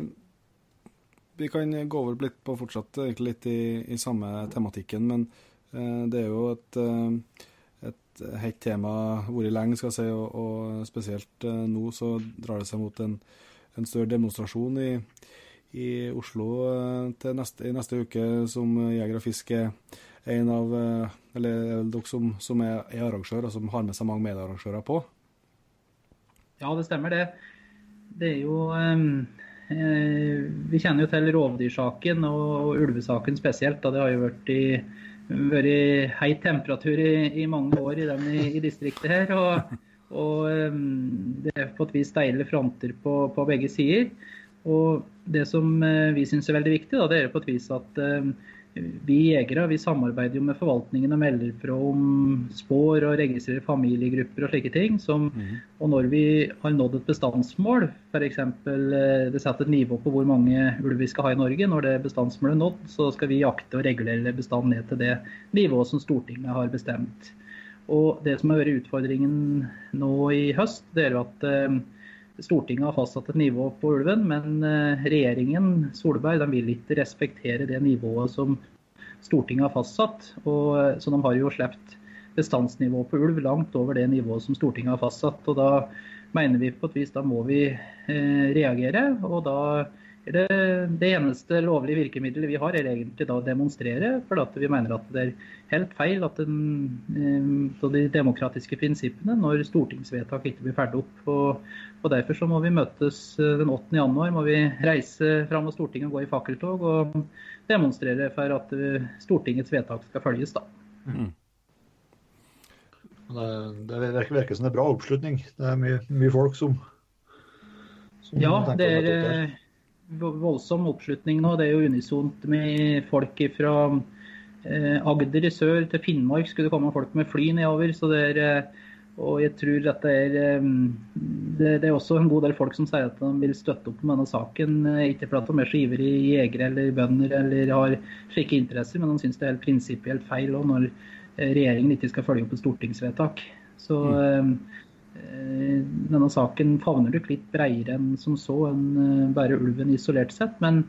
vi kan gå over litt på fortsatt egentlig litt i, i samme tematikken, men eh, det er jo et, eh, et hett tema vært lenge, skal jeg si, og, og spesielt eh, nå så drar det seg mot en, en større demonstrasjon i, i Oslo neste, i neste uke som Jeger og Fisk er en av Eller dere som, som er, er arrangør, og som har med seg mange medarrangører på? Ja, det stemmer det. Det er jo um vi kjenner jo til rovdyrsaken og ulvesaken spesielt. Da det har jo vært, i, vært heit temperatur i, i, mange år i, den, i, distriktet her. Og, og, det er på et vis steile fronter på, på, begge sider. Og det som vi syns er veldig viktig, da, det er på et vis at vi jegere vi samarbeider jo med forvaltningen og melder fra om spår og registrerer familiegrupper og slike ting. Som, mm. Og når vi har nådd et bestandsmål, f.eks. det setter et nivå på hvor mange ulv vi skal ha i Norge, når det bestandsmålet er nådd, så skal vi jakte og regulere bestanden ned til det nivået som Stortinget har bestemt. Og Det som har vært utfordringen nå i høst, det er jo at Stortinget har fastsatt et nivå på ulven, men eh, regjeringen Solberg vil ikke respektere det nivået som Stortinget har fastsatt. Og, eh, så de har jo sluppet bestandsnivået på ulv langt over det nivået som Stortinget har fastsatt. og Da mener vi på et vis da må vi eh, reagere. og da er det, det eneste lovlige virkemidlet vi har, er egentlig da å demonstrere. For at vi mener at det er helt feil at den, eh, de demokratiske prinsippene når stortingsvedtak ikke blir ferdig opp. Og, og Derfor så må vi møtes eh, den 8. januar, må vi reise fram til Stortinget og gå i fakkeltog og demonstrere for at eh, Stortingets vedtak skal følges. da. Mm. Det, det virker, virker, som det er bra oppslutning. Det er mye, mye folk som, som Ja, det er voldsom oppslutning nå. Det er jo unisont med folk fra eh, Agder i sør til Finnmark skulle det komme folk med fly nedover. så det er eh, og jeg tror at det er, eh, det, det, er også en god del folk som sier at de vil støtte opp med denne saken. Ikke fordi de er så ivrige jegere eller bønder eller har slike interesser, men de syns det er helt prinsipielt feil når regjeringen ikke skal følge opp et stortingsvedtak. Så mm. Eh, denne saken favner nok litt bredere enn som så, enn eh, bare ulven isolert sett. Men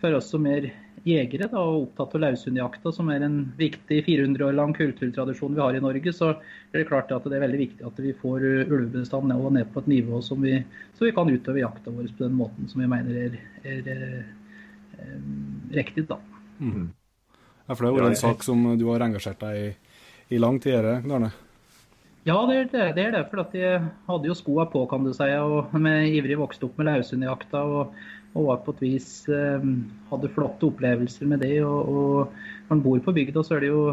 for oss som er jegere da, og opptatt av laushundjakta, som er en viktig 400 år lang kulturtradisjon vi har i Norge, så er det klart at det er veldig viktig at vi får eh, ulvebestanden ned, ned på et nivå som vi, så vi kan utøve jakta vår på den måten som vi mener er, er, er, er riktig. da. Mm. Ja, for Det er jo en sak som du har engasjert deg i i lang tid, Arne? Ja, det er det. det, er det for jeg hadde jo skoa på, kan du si. og med Ivrig vokste opp med laushundjakta. og, og, var på et vis eh, Hadde flotte opplevelser med det. og, og man bor på bygda, så er det jo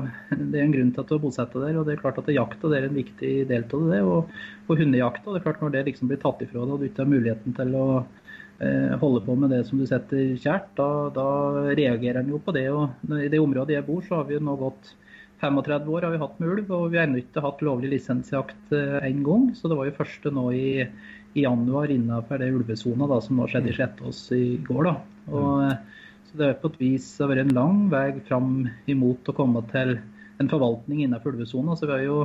det er en grunn til at du har bosatt deg der. og det er klart at Jakta er en viktig del av det. Og, og hundejakta. det er klart Når det liksom blir tatt ifra deg og du ikke har muligheten til å eh, holde på med det som du setter kjært, da, da reagerer en jo på det. og I det området jeg bor, så har vi jo nå gått 35 år har vi hatt med ulv, og vi har ennå ikke hatt lovlig lisensjakt én eh, gang. Så det var jo første nå i, i januar innenfor det ulvesona da, som nå skjedde i Slettås i går. da. Og, eh, så det har på et vis vært en lang vei fram imot å komme til en forvaltning innenfor ulvesona. Så vi er jo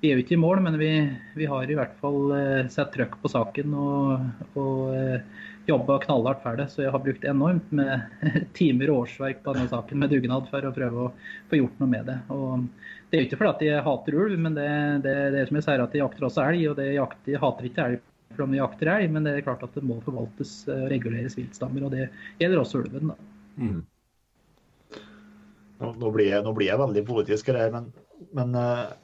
vi er jo ikke i mål, men vi, vi har i hvert fall eh, sett trøkk på saken og, og eh, jobba knallhardt for det. Så jeg har brukt enormt med timer og årsverk på denne saken med dugnad for å prøve å få gjort noe med det. Og det er jo ikke fordi at jeg hater ulv, men det, det, det er som jeg sier at jeg jakter også elg. Og det jakter, jeg hater ikke elg fordi vi jakter elg, men det er klart at det må forvaltes og eh, reguleres viltstammer. Og det gjelder også ulven. da. Mm. Nå, blir jeg, nå, blir jeg, veldig politisk her, men, men er,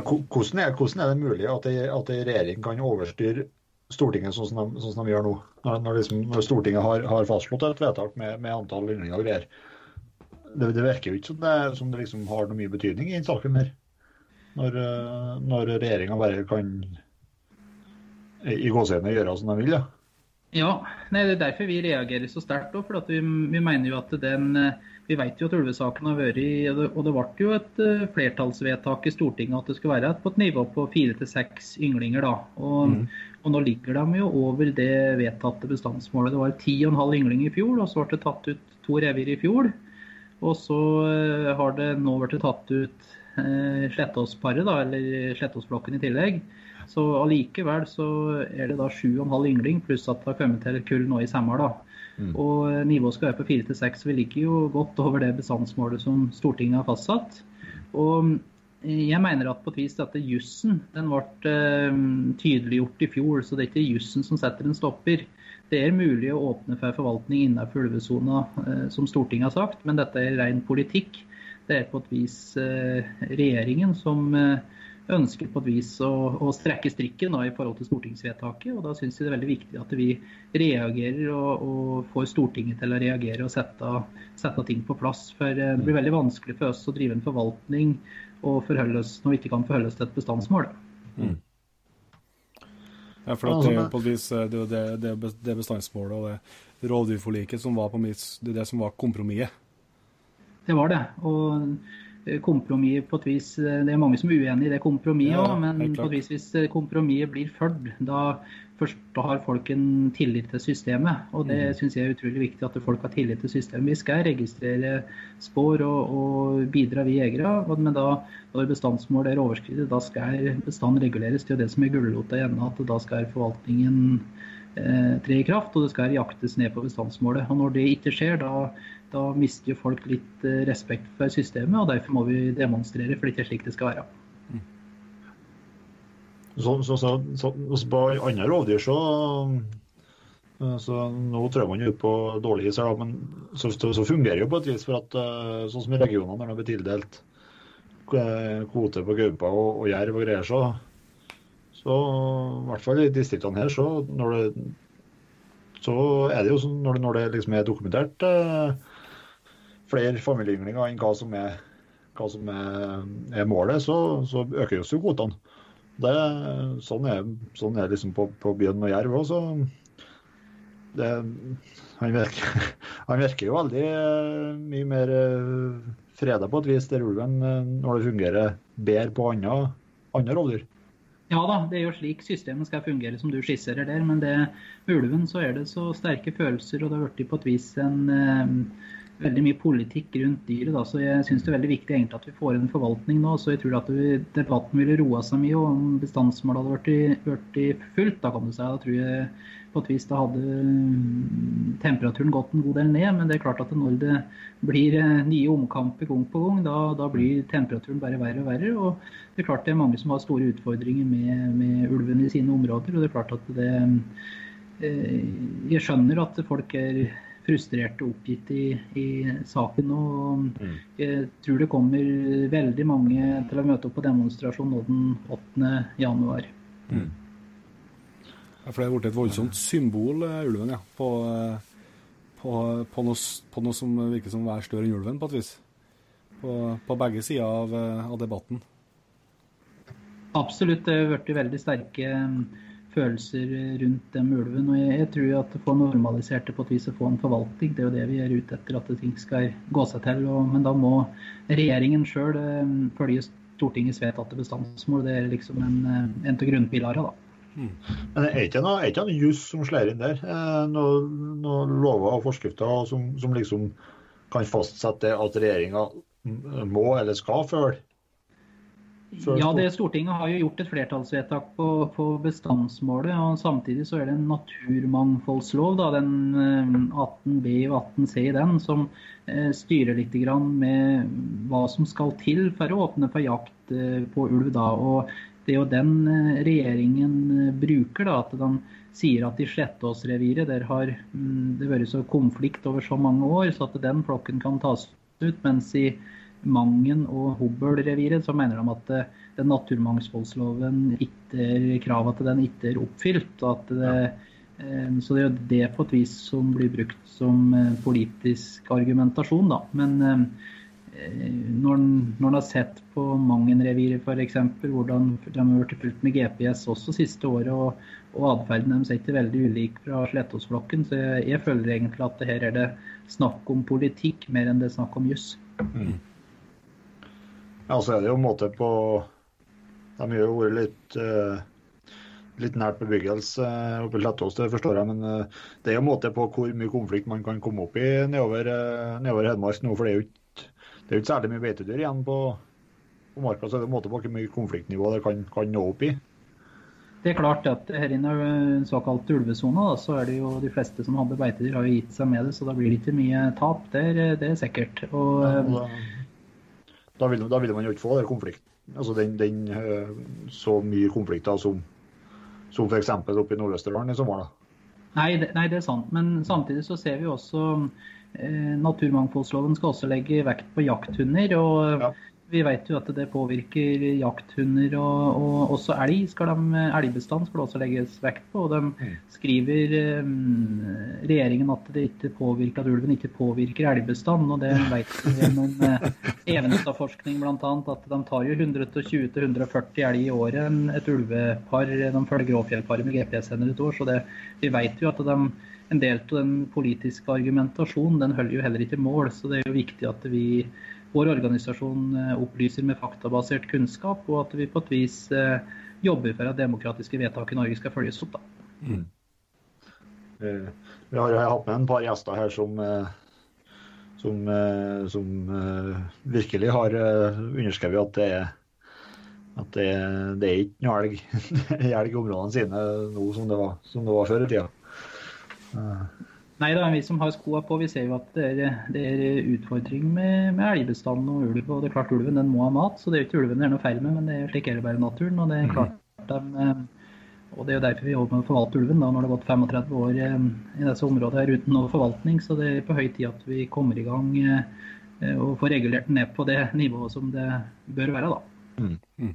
hvordan, er, hvordan, er, det mulig at en regjering kan overstyre Stortinget sånn som de, sånn som de gjør nå? Når, når, liksom, når Stortinget har, har, fastslått et vedtak med, med antall ynglinger og greier. Det, det, virker jo ikke som det, som det liksom har noe mye betydning i saken her. Når, eh, når regjeringa bare kan i gåsehudene gjøre som de vil. Ja. Ja, nei, Det er derfor vi reagerer så sterkt. For vi, vi, mener jo at den eh, Vi vet jo at ulvesaken har vært i Og det ble jo et eh, flertallsvedtak i Stortinget at det skulle være på et nivå på fire til seks ynglinger. da. Og, mm. og, nå ligger de jo over det vedtatte bestandsmålet. Det var ti og en halv yngling i fjor, og så ble det tatt ut to revir i fjor. Og så eh, har det nå blitt tatt ut eh, Slettåsparet, da, eller Slettåsblokken i tillegg. Så allikevel så er det da 7,5 yngling, pluss at det har kommet til kull nå i sommer. da. Mm. Og eh, nivået skal være på 4 6. Vi ligger jo godt over det bestandsmålet som Stortinget har fastsatt. Og eh, jeg mener at på et vis dette jussen den ble tydeliggjort i fjor, så det er ikke jussen som setter en stopper. Det er mulig å åpne for forvaltning innenfor ulvesona, som Stortinget har sagt, men dette er ren politikk. Det er på et vis uh, regjeringen som ønsker på et vis å, å strekke strikken da, i forhold til stortingsvedtaket. og Da syns jeg det er veldig viktig at vi reagerer og, og får Stortinget til å reagere og sette, sette, ting på plass. For eh, Det blir veldig vanskelig for oss å drive en forvaltning og forholde oss, når vi ikke kan forholde oss til et bestandsmål. Mm. Ja, for det, på et vis, eh, det, det, det bestandsmålet og det rovdyrforliket som var på mitt, det, det som var kompromisset. Det var det. og kompromiss på et vis Det er mange som er uenig i det kompromisset òg, ja, men på et vis hvis kompromisset blir fulgt, da, først, har folk en tillit til systemet. Og det mm. syns jeg er utrolig viktig at folk har tillit til systemet. Vi skal registrere spor og, og bidra, vi jegere. Men da, når bestandsmålet er overskredet, da skal bestanden reguleres. Er det som er gulrota igjen. at da skal forvaltningen eh, tre i kraft, og det skal jaktes ned på bestandsmålet. Og Når det ikke skjer, da da mister folk litt eh, respekt for systemet, og derfor må vi demonstrere, for det er ikke slik det skal være. Så, så, så, på andre rovdyr så, Eh, Så nå trør man jo på dårlig is her, men så, fungerer det jo på et vis. For at eh, sånn som i regionene når det blir tildelt kvote på gaupe og, og jerv og greier, så, så i hvert fall i distriktene her, så når det så er det jo sånn når det, når det liksom er dokumentert eh, flere familieynglinger enn hva som er, hva som er, er målet, så, så øker jo kvotene. Sånn, er, sånn er liksom på, på bjørn og jerv òg, han, virker, han virker jo veldig eh, mye mer eh, freda på et vis, der ulven, eh, når det fungerer bedre på andre, andre rovdyr. Ja da, det er jo slik systemet skal fungere som du skisserer der. Men det, med ulven så er det så sterke følelser, og det har blitt på et vis en eh, veldig mye politikk rundt dyret. Så jeg syns det er veldig viktig egentlig at vi får en forvaltning nå. Så jeg tror at debatten ville roa seg mye, om bestandsmålet hadde blitt- fulgt, da kan du si. Da tror jeg på et vis da hadde mm, temperaturen gått en god del ned. Men det er klart at når det blir eh, nye omkamper gang på gang, da, da blir temperaturen bare verre og verre. Og det er klart det er mange som har store utfordringer med, med ulven i sine områder. Og det er klart at det eh, Jeg skjønner at folk er frustrerte og oppgitt i, i saken. Og jeg tror det kommer veldig mange til å møte opp på demonstrasjon nå den 8. januar. Ja, For det er blitt et voldsomt symbol, eh, ulven, ja. På, eh, på, på, noe, på noe som virker som å være større enn ulven, på et vis. På, på begge sider av, eh, av debatten. Absolutt, det har blitt veldig sterke mm, følelser rundt den ulven. Og jeg, jeg tror at å få normalisert det på et vis og få en forvaltning, det er jo det vi er ute etter, at ting skal gå seg til. Og, men da må regjeringen sjøl følge Stortingets vedtatte bestandsmål. Det er liksom en, eh, en av grunnpilarene, da. Men det er ikke noe, er ikke noe juss som slår inn der? Eh, Noen noe lover og forskrifter som, som liksom kan fastsette at regjeringa må eller skal følge? Ja, det Stortinget har jo gjort et flertallsvedtak på, på bestandsmålet. og Samtidig så er det en naturmangfoldslov, da, den eh, 18b og 18c i den, som eh, styrer litt grann med hva som skal til for å åpne for jakt eh, på ulv. da, og det er jo den eh, regjeringen eh, bruker, da, at de sier at i Slettåsreviret der har mm, det vært så konflikt over så mange år, så at den flokken kan tas ut. Mens i Mangen og Hobøl-reviret så mener de at eh, den naturmangfoldsloven ikke kravene til den ikke er oppfylt. det, eh, Så det er jo det på et vis som blir brukt som eh, politisk argumentasjon. da, men når en har sett på Mangen-reviret f.eks., hvordan de har blitt fulgt med GPS også siste året, og, og atferden deres er ikke veldig ulik fra Slettåsflokken, så jeg, jeg føler egentlig at det her er det snakk om politikk mer enn det er snakk om juss. Ja, så er det jo en måte på De har jo vært litt uh, litt nært bebyggelse eh, oppe i Slettås, det forstår jeg. Men uh, det er jo en måte på hvor mye konflikt man kan komme opp i nedover, uh, nedover Hedmark nå. For det er jo ikke, det er jo ikke særlig mye beitedyr igjen på, på marka. Så det er en måte på hvor mye konfliktnivå det kan, kan nå opp i. Det er klart at her inne i den såkalte ulvesona, så er det jo de fleste som hadde beitedyr, har jo gitt seg med det, så da blir det ikke mye tap. Det er, det er sikkert. Og, Ja, da, ville, vil, da vil man jo ikke få den konflikt, altså den, den, eh, så mye konflikter som, som f.eks. oppe i Nord-Østerdalen i sommer. Nei, det, nei, det er sant. Men samtidig så ser vi også eh, Naturmangfoldsloven skal også legge vekt på jakthunder. og Ja. Vi vet jo at det påvirker jakthunder og, og også elg. Skal de, elgbestand skal det også legges vekt på. og De Mm. skriver um, regjeringen at det ikke påvirker, at ulven ikke påvirker elgbestand. og Det vet vi gjennom eh, Evenstad-forskning bl.a. at de tar jo 120-140 elg i året et ulvepar. De følger gråfjellparet med GPS-sender et år. så det, vi vet jo at de, en del av den politiske argumentasjonen den holder jo heller ikke mål. Så det er jo viktig at vi, vår organisasjon eh, opplyser med faktabasert kunnskap, og at vi på et vis eh, jobber for at demokratiske vedtak i Norge skal følges opp. da. Eh, Vi har jo hatt med en par gjester her som, som, som virkelig har underskrevet at det er at det, det er ikke noe elg, elg i områdene sine nå som det var, som det var før i tida. Nei, er vi som har skoa på. Vi ser jo at det er, det er utfordring med, med elgbestanden og ulv. Og det er klart ulven den må ha mat, så det er jo ikke ulven det er noe feil med, men det er slik er det bare i naturen. Og det er klart de, eh, og Det er jo derfor vi jobber med å forvalte ulven. da, Når det har gått 35 år eh, i disse områdene her uten noe forvaltning. Så det er på høy tid at vi kommer i gang eh, og får regulert den ned på det nivået som det bør være. da. Mm.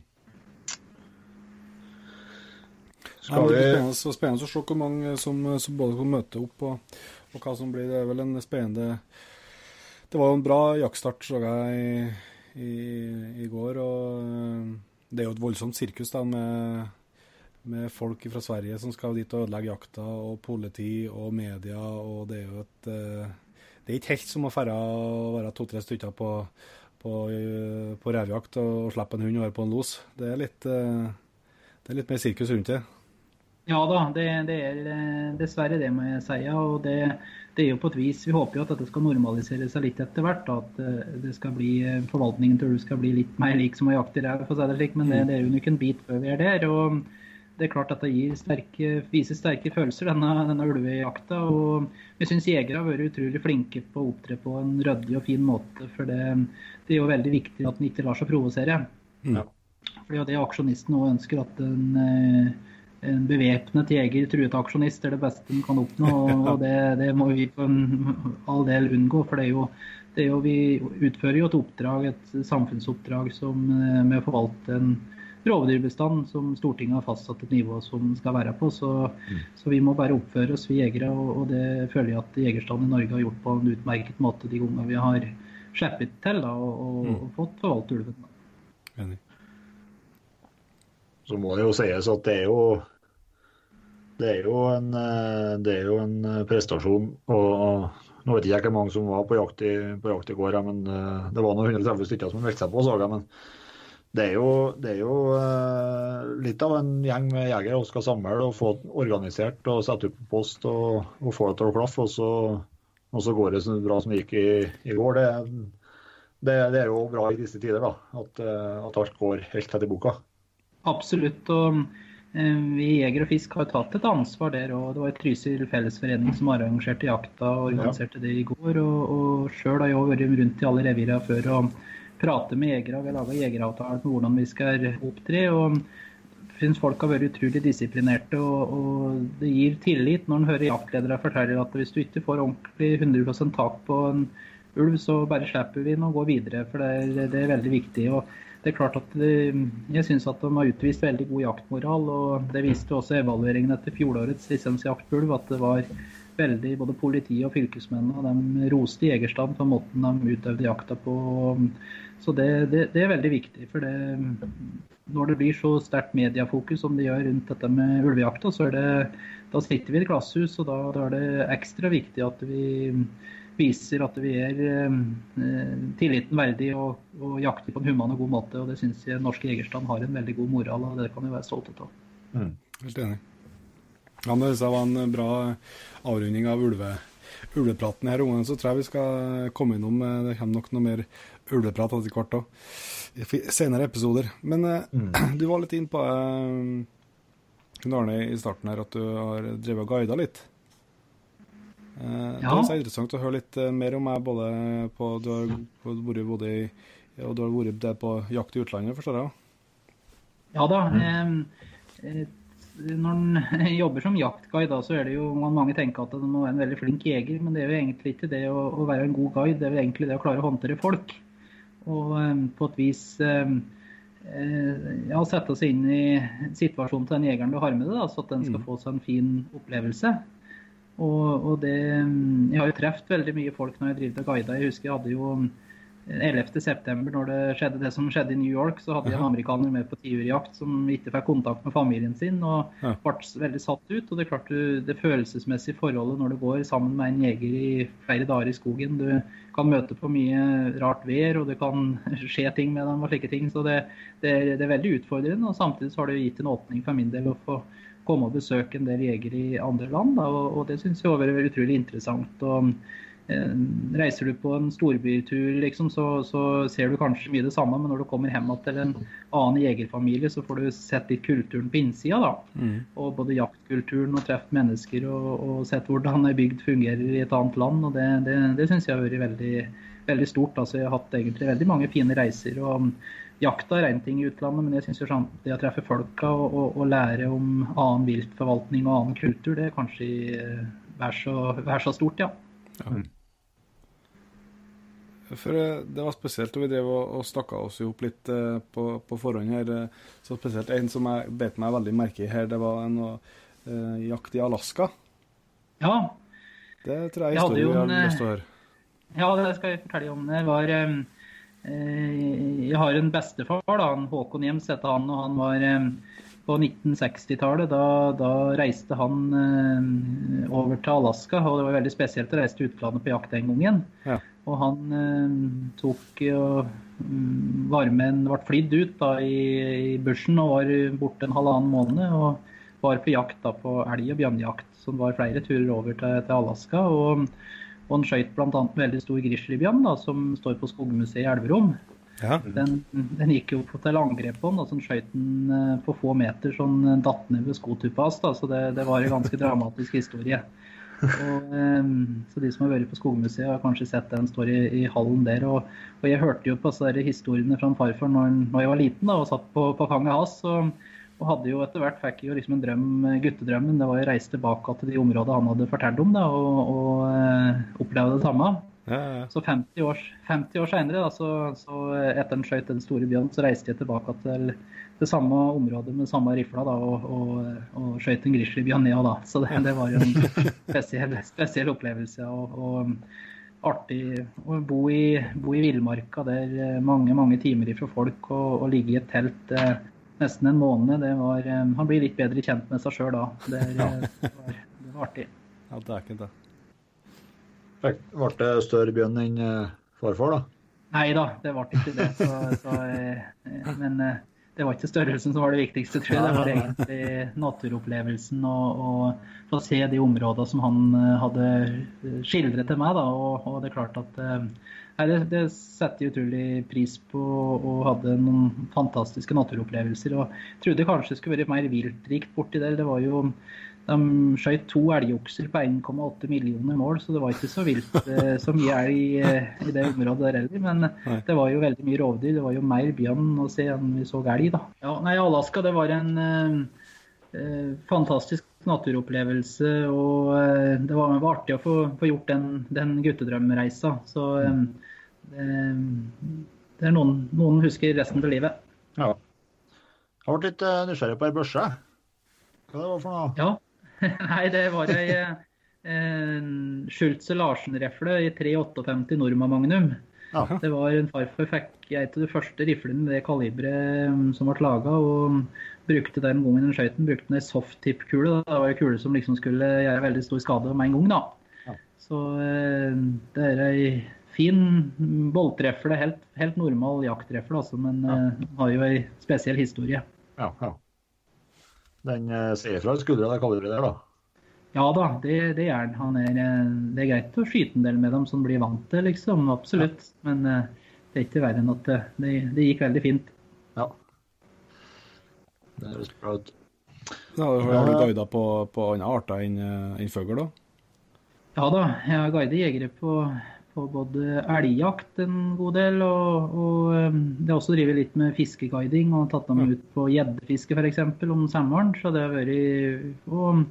Skal det blir vi spennende, så spennende å se hvor mange som, som både kan møte opp, og, og hva som blir. Det er vel en spennende Det var jo en bra jaktstart, så jeg, i, i, i går. Og øh, det er jo et voldsomt sirkus da, med, med folk fra Sverige som skal dit og ødelegge jakta, og politi og media, og det er jo et Det er ikke helt som å ferde og være to-tre stykker på, på, på revjakt og, og slippe en hund og være på en los. Det er litt, det er litt mer sirkus rundt det. Ja da, det, det er eh, dessverre det, må jeg si. og det, det er jo på et vis, Vi håper jo at dette skal normalisere seg litt etter hvert. At eh, det skal bli, eh, forvaltningen til ulv skal bli litt mer lik som å jakte ræv, for å si det slik, Men det, det er jo nok en bit før vi er der. og det er klart at det gir sterke, viser sterke følelser, denne, denne ulvejakta. og Vi syns jegere har vært utrolig flinke på å opptre på en ryddig og fin måte. For det, det er jo veldig viktig at en ikke lar seg provosere. Ja. For det er jo det aksjonisten òg ønsker, at en, en bevæpnet jeger truet aksjonist er det beste en kan oppnå. og Det, det må vi for all del unngå. for det er jo det er jo, Vi utfører jo et oppdrag, et samfunnsoppdrag som, med å forvalte en rovdyrbestand som Stortinget har fastsatt et nivå som skal være på. Så, mm. så vi må bare oppføre oss, vi jegere. Og, og, det føler jeg at jegerstanden i Norge har gjort på en utmerket måte de gangene vi har sluppet til da, og, og, mm. og, fått forvalte ulven. Enig. Så må det jo sies at det er jo det er jo en, det er jo en prestasjon. og Nå vet jeg ikke hvor mange som var på jakt i, på jakt i går, men det var noen 130 stykker som meldte seg på. Saga, men det er jo, det er jo uh, litt av en gjeng med jegere som skal samle og få organisert og sette opp på post og, og få det til å klaffe. Og så, og så går det så bra som det gikk i, i går. Det, det, det, er jo bra i disse tider, da. At, at alt går helt etter boka. Absolutt. og Vi i Jeger og Fisk har tatt et ansvar der. og Det var Trysil fellesforening som arrangerte jakta og organiserte det i går. og, og Sjøl har jeg vært rundt i alle revirene før. og prate med jegere. Vi har laga jegeravtaler på hvordan vi skal opptre. og syns folk har vært utrolig disiplinerte. Og, og, det gir tillit når en hører jaktledere fortelle at hvis du ikke får ordentlig 100 tak på en ulv, så bare slipper vi den og går videre. For det er, det er veldig viktig. og det er klart at det, Jeg syns at de har utvist veldig god jaktmoral. og Det viste også evalueringen etter fjorårets lisensjakt. At det var veldig både politi og fylkesmennene de roste jegerstanden på måten de utøvde jakta på. Så det, det, det, er veldig viktig. for det, Når det blir så sterkt mediefokus som det gjør rundt dette med ulvejakta, så er det, da sitter vi i et glasshus, og da, da, er det ekstra viktig at vi viser at vi er eh, tilliten verdig og, og, jakter på en human og god måte. og Det syns jeg norsk jegerstand har en veldig god moral og det kan vi være stolte av. Mm. Helt enig. Ja, men Det var en bra avrunding av ulve, ulvepraten her. Så tror jeg vi skal komme innom eh, Det kommer nok noe mer ulveprat etter hvert òg. I senere episoder. Men eh, mm. du var litt inn på uh, Arne i starten her at du har drevet og guida litt. Uh, ja. Det er interessant å høre litt uh, mer om meg, både på Du har vært både i og du har vært der på jakt i utlandet, forstår jeg? Ja da. Mm. Eh, når en jobber som jaktguide, så er det jo mange tenker at man må være en veldig flink jeger, men det er jo egentlig ikke det å, å være en god guide. Det er jo egentlig det å klare å håndtere folk. Og på et vis ja, sette seg inn i situasjonen til den jegeren du har med deg, så at den skal mm. få seg en fin opplevelse. Og, og det, Jeg har jo truffet veldig mye folk når jeg driver og guider. Jeg husker jeg hadde jo 11.9., når det skjedde det som skjedde i New York, så hadde jeg en amerikaner med på tiurjakt som ikke fikk kontakt med familien sin og ble veldig satt ut. og Det er klart du, det følelsesmessige forholdet når du går sammen med en jeger i flere dager i skogen. Du kan møte på mye rart vær, og det kan skje ting med dem og slike ting. Så det, det, det er, veldig utfordrende. og Samtidig så har det gitt en åpning for min del å få komme og besøke en del jegere i andre land. Da, og, og Det syns jeg vært utrolig interessant. og Eh, reiser du på en storbytur, liksom, så, så, ser du kanskje mye det samme, men når du kommer hjem til en annen jegerfamilie, så får du sett litt kulturen på innsida. da. Mm. Og både jaktkulturen og truffet mennesker og, og, sett hvordan ei bygd fungerer i et annet land. og Det, det, det syns jeg har vært veldig, veldig stort. altså Jeg har hatt egentlig veldig mange fine reiser. og jakta er én ting i utlandet, men jeg syns det å treffe folka og, og, og, lære om annen viltforvaltning og annen kultur, det er kanskje uh, vær så, vær så stort, ja. ja. For Det var spesielt, og vi drev og, og stakka oss opp litt uh, på, på, forhånd her. Så spesielt en som jeg bet meg veldig merke i her, det var en uh, jakt i Alaska. Ja. Det tror jeg er historie jeg har lyst til å høre. Ja, det skal jeg fortelle om. Det var um, Jeg har en bestefar, da, Håkon Hjems heter han. og han var um, På 1960-tallet da, da, reiste han um, over til Alaska. og Det var veldig spesielt å reise til utlandet på jakt den gangen. Ja. Og han eh, tok og var med, ble flydd ut da, i, i bushen og var borte en halvannen måned. Og var på jakt da, på elg- og bjørnejakt. Så det var flere turer over til, til Alaska. Og, og han skøyt bl.a. en veldig stor grizzlybjørn som står på Skogmuseet i Elverum. Ja. Den, den, gikk jo til angrep på den, og så skøyt den eh, på få meter, sånn datt ned ved skotuppa hans. Så det, det, var en ganske dramatisk historie. Og, um, så De som har vært på Skogmuseet, har kanskje sett den står i, i hallen der. Og, og, Jeg hørte jo på historiene fra farfar når, når, jeg var liten da, og satt på, på fanget hans. Og, hadde jo etter hvert fikk jo liksom en drøm, guttedrømmen. Det var å reise tilbake til de områdene han hadde fortalt om, da, og, og uh, oppleve det samme. Ja, ja. Så 50 år, 50 år senere, da, så, så etter han skjøt den store bjørnen, så reiste jeg tilbake til det samme området med samme rifla da, og, og, og skjøt en grizzlybjørn ned. Da. Så det, det, var jo en spesiell, spesiell opplevelse. Og, og, artig å bo i, bo i villmarka der eh, mange mange timer ifra folk og, og ligge i et telt eh, nesten en måned. Det var, um, han blir litt bedre kjent med seg sjøl da. Det, ja. det, var, det, var, artig. Ja, det er ikke det. Ble det større bjørn enn farfar, da? Nei da, det ble ikke det. Så, så, men det var ikke størrelsen som var det viktigste, tror jeg. Det var egentlig naturopplevelsen og, og å se de områdene som han eh, hadde skildret til meg. Da. Og, og det er klart at eh, nei, det, det setter jeg utrolig pris på og hadde noen fantastiske naturopplevelser. Og trodde kanskje det skulle være mer viltrikt borti der. Det var jo de skjøt to elgokser på 1,8 millioner mål, så det var ikke så vilt eh, så mye elg eh, i det området der heller. Men nei. det var jo veldig mye rovdyr. Det var jo mer bjørn å se enn vi så elg, da. Ja, nei, Alaska det var en eh, eh fantastisk naturopplevelse. Og det var, var, artig å få, få gjort den, den guttedrømreisa. Så eh, det, er noen, noen husker resten av livet. Ja. Jeg vært litt nysgjerrig på ei børse. Hva det var for noe? Ja. Nei, det var ei eh, Schultze Larsen-refle i 358 Norma Magnum. Ja. Det var en farfar fikk ei av de første riflene med det kaliberet mm, som ble laga. Og brukte den gangen den skøyten, brukte den ei soft-tip-kule. Det var ei kule som liksom skulle gjøre veldig stor skade med en gang. da. Ja. Så eh, det er ei fin boltrefle. Helt, helt normal jaktrefle, altså, men ja. uh, har jo ei spesiell historie. Ja, ja. Den uh, ser fra skuldra, det kaliberet der, da? Ja da, det, det er han. Er, eh, det er greit å skyte en del med dem som blir vant til, liksom. Absolutt. Ja. Men uh, det er ikke verre enn at det, det, gikk veldig fint. Ja. Det høres bra ut. Ja, har du guida på, på andre arter enn en fugl, da? Ja da, jeg har guidet jegere på på både elgjakt en god del, og, og um, det har også drevet litt med fiskeguiding og tatt dem ut på gjeddefiske f.eks. om sommeren. Så det har vært og,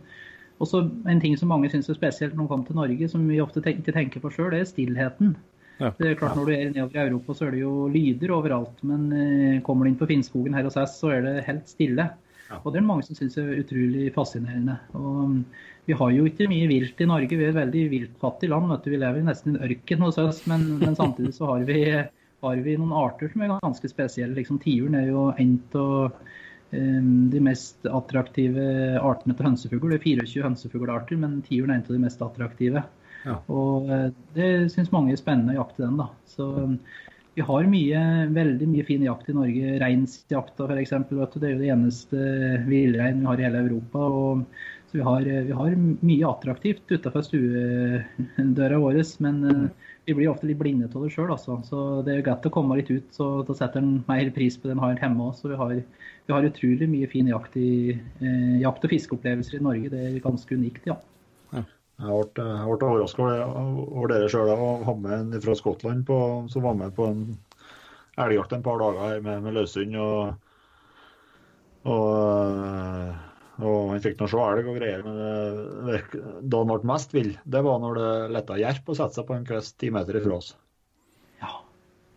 også en ting som mange syns er spesielt når de kommer til Norge, som vi ofte ikke tenker på sjøl, det er stillheten. Ja. Det er klart Når du er nedover i Europa, så er det jo lyder overalt. Men eh, kommer du inn på Finnskogen her hos oss, så er det helt stille. Og det er mange som syns er utrolig fascinerende. Og um, vi har jo ikke mye vilt i Norge. Vi er et veldig viltfattig land. du. Vi lever nesten i en ørken hos oss, men, men samtidig så har vi, har vi, noen arter som er ganske spesielle. Liksom, Tiuren er jo en av um, de mest attraktive artene til hønsefugl. Det er 24 hønsefuglarter, men tiuren er en av de mest attraktive. Ja. Og uh, det syns mange er spennende å jakte den. da. Så um, vi har mye, veldig mye fin jakt i Norge. Reinsjakta f.eks. Det er jo det eneste villrein vi har i hele Europa. og så vi har, vi har mye attraktivt utenfor stuedøra vår, men eh, vi blir ofte litt blinde av det sjøl. Altså. Så det er greit å komme litt ut, så da setter en mer pris på det en har hjemme òg. Så vi har, vi har, utrolig mye fin jakt, i, eh, jakt- og fiskeopplevelser i Norge. Det er ganske unikt, ja. Jeg ble, ble overraska over dere sjøl å ha med en fra Skottland på, som var med på en, elgjakt en par dager her med, med løshund. Og, og, og han fikk nå se elg og greier. Men det, da han ble mest vill, det var når det letta jerp og sette seg på en kvist ti meter ifra oss. Ja.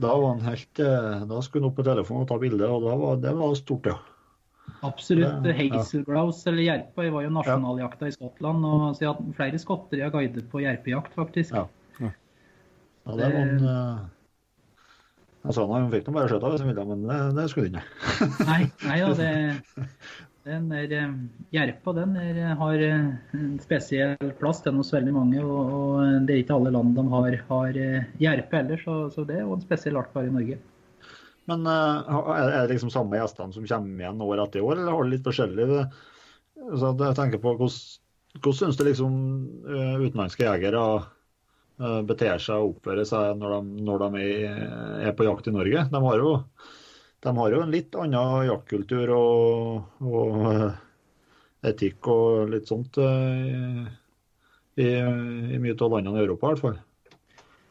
Da var han helt, eh, da skulle han opp på telefonen og ta bilde, og da var, det var stort, ja. Absolutt. Ja. Hazelgrouse eller jerpa var jo nasjonaljakta i Skottland. og Så jeg har hatt flere skotter jeg har guidet på jerpejakt, faktisk. Ja. Ja, det er noen... eh, Jeg sa han fikk nå bare skjøte hvis han ville, men det, det skulle han ikke. Nei, nei da, det, den er, eh, Jerpa den er, har eh, en spesiell plass den hos veldig mange. Og, og det er ikke alle land de har, har jerpe heller, så, så det er jo en spesiell art bare i Norge. Men eh, er det liksom samme gjestene som kommer igjen år etter år, eller har det litt forskjellig? Så jeg tenker på Hvordan, hvordan syns du liksom eh, utenlandske jegere eh, beter seg og oppfører seg når de, når de er, på jakt i Norge? De har jo, de har jo en litt annen jaktkultur og, og etikk og litt sånt i, i mye av landene i Europa, i hvert fall.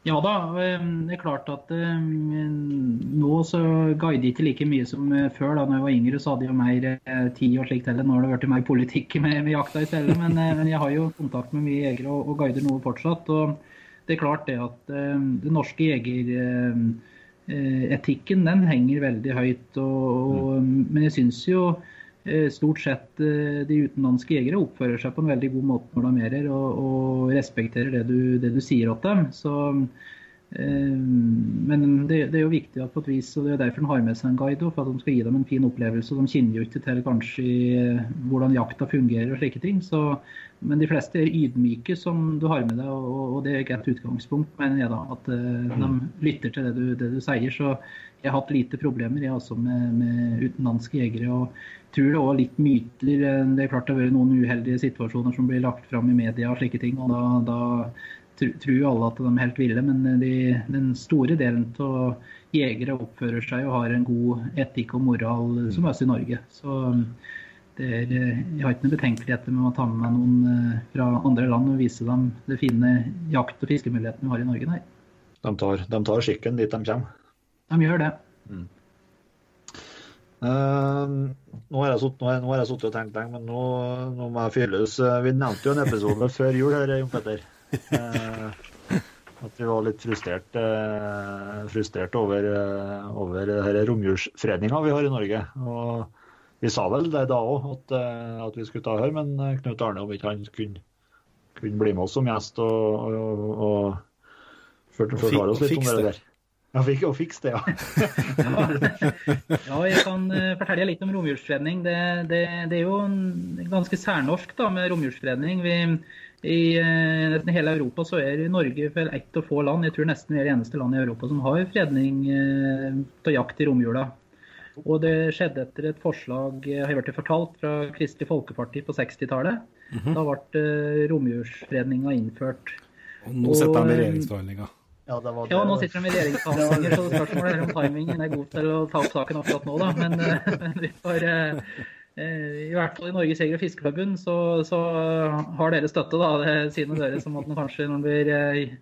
Ja da, eh, det er klart at eh, nå så guider jeg ikke like mye som eh, før. da når jeg var yngre så hadde jeg mer eh, tid og slikt heller. Nå har det blitt mer politikk med, med jakta i stedet. Men, eh, men jeg har jo kontakt med mye jegere og, og guider noe fortsatt. og det er klart det at eh, den norske jegeretikken den henger veldig høyt. Og, og, Men jeg syns jo stort sett eh, de utenlandske jegere oppfører seg på en veldig god måte når de amerer, og, og respekterer det du, det du sier til dem. Så, eh, men det, det er jo viktig at på et vis, og det er derfor en har med seg en guide, for at de skal gi dem en fin opplevelse. De kjenner jo ikke til kanskje eh, hvordan jakta fungerer og slike ting. Så, men de fleste er ydmyke som du har med deg, og, og det er ikke et utgangspunkt, mener jeg da. At eh, de lytter til det du, det du sier. Så jeg har hatt lite problemer jeg også med, med utenlandske jegere. og tror det også litt myter. Det er klart det har vært noen uheldige situasjoner som blir lagt fram i media og slike ting. og Da, da tror alle at de er helt ville, men de, den store delen av jegere oppfører seg og har en god etikk og moral som oss i Norge. Så det er, jeg har ikke noen betenkeligheter med å ta med meg noen eh, fra andre land og vise dem det fine jakt- og fiskemulighetene vi har i Norge. Nei, De tar, de tar skikken dit de kommer. de gjør det. Eh, sutt- nå har jeg- sittet og tenkt lenge, men nå, nå må jeg fylles. Eh, Vi nevnte jo en episode før jul her, Jon Petter. Uh, at vi var litt frustrert, uh, frustrert over, uh, over romjulsfredninga vi har i Norge. Og vi sa vel det da òg, at, at vi skulle ta her, men Knut Arne om ikke han kunne, kunne bli med oss som gjest og, og, og, og forklare oss litt om det. der. Ja, fikk, og fikse det, ja. Ja, jeg kan eh, fortelle litt om romjulsfredning. Det, det, det er jo ganske særnorsk da, med romjulsfredning. Vi, I eh, nesten hele Europa så er Norge vel ett av få land, jeg tror nesten vi er det eneste landet i Europa som har fredning av til jakt i romjula. Og det skjedde etter et forslag eh, har jeg blitt fortalt, fra Kristelig Folkeparti på 60-tallet. Da ble eh, romjulsfredninga innført. Og nå sitter de i Og, eh, regjeringsforhandlinger. Ja, det var Ja, nå sitter de i regjeringsforhandlinger, så spørsmålet er om timingen er god til å ta opp saken akkurat nå, da. Men, eh, men vi får eh, eh, I hvert fall i Norges Jeger- og Fiskerforbund så, så har dere støtte, da. Det sier dere som at man kanskje når man blir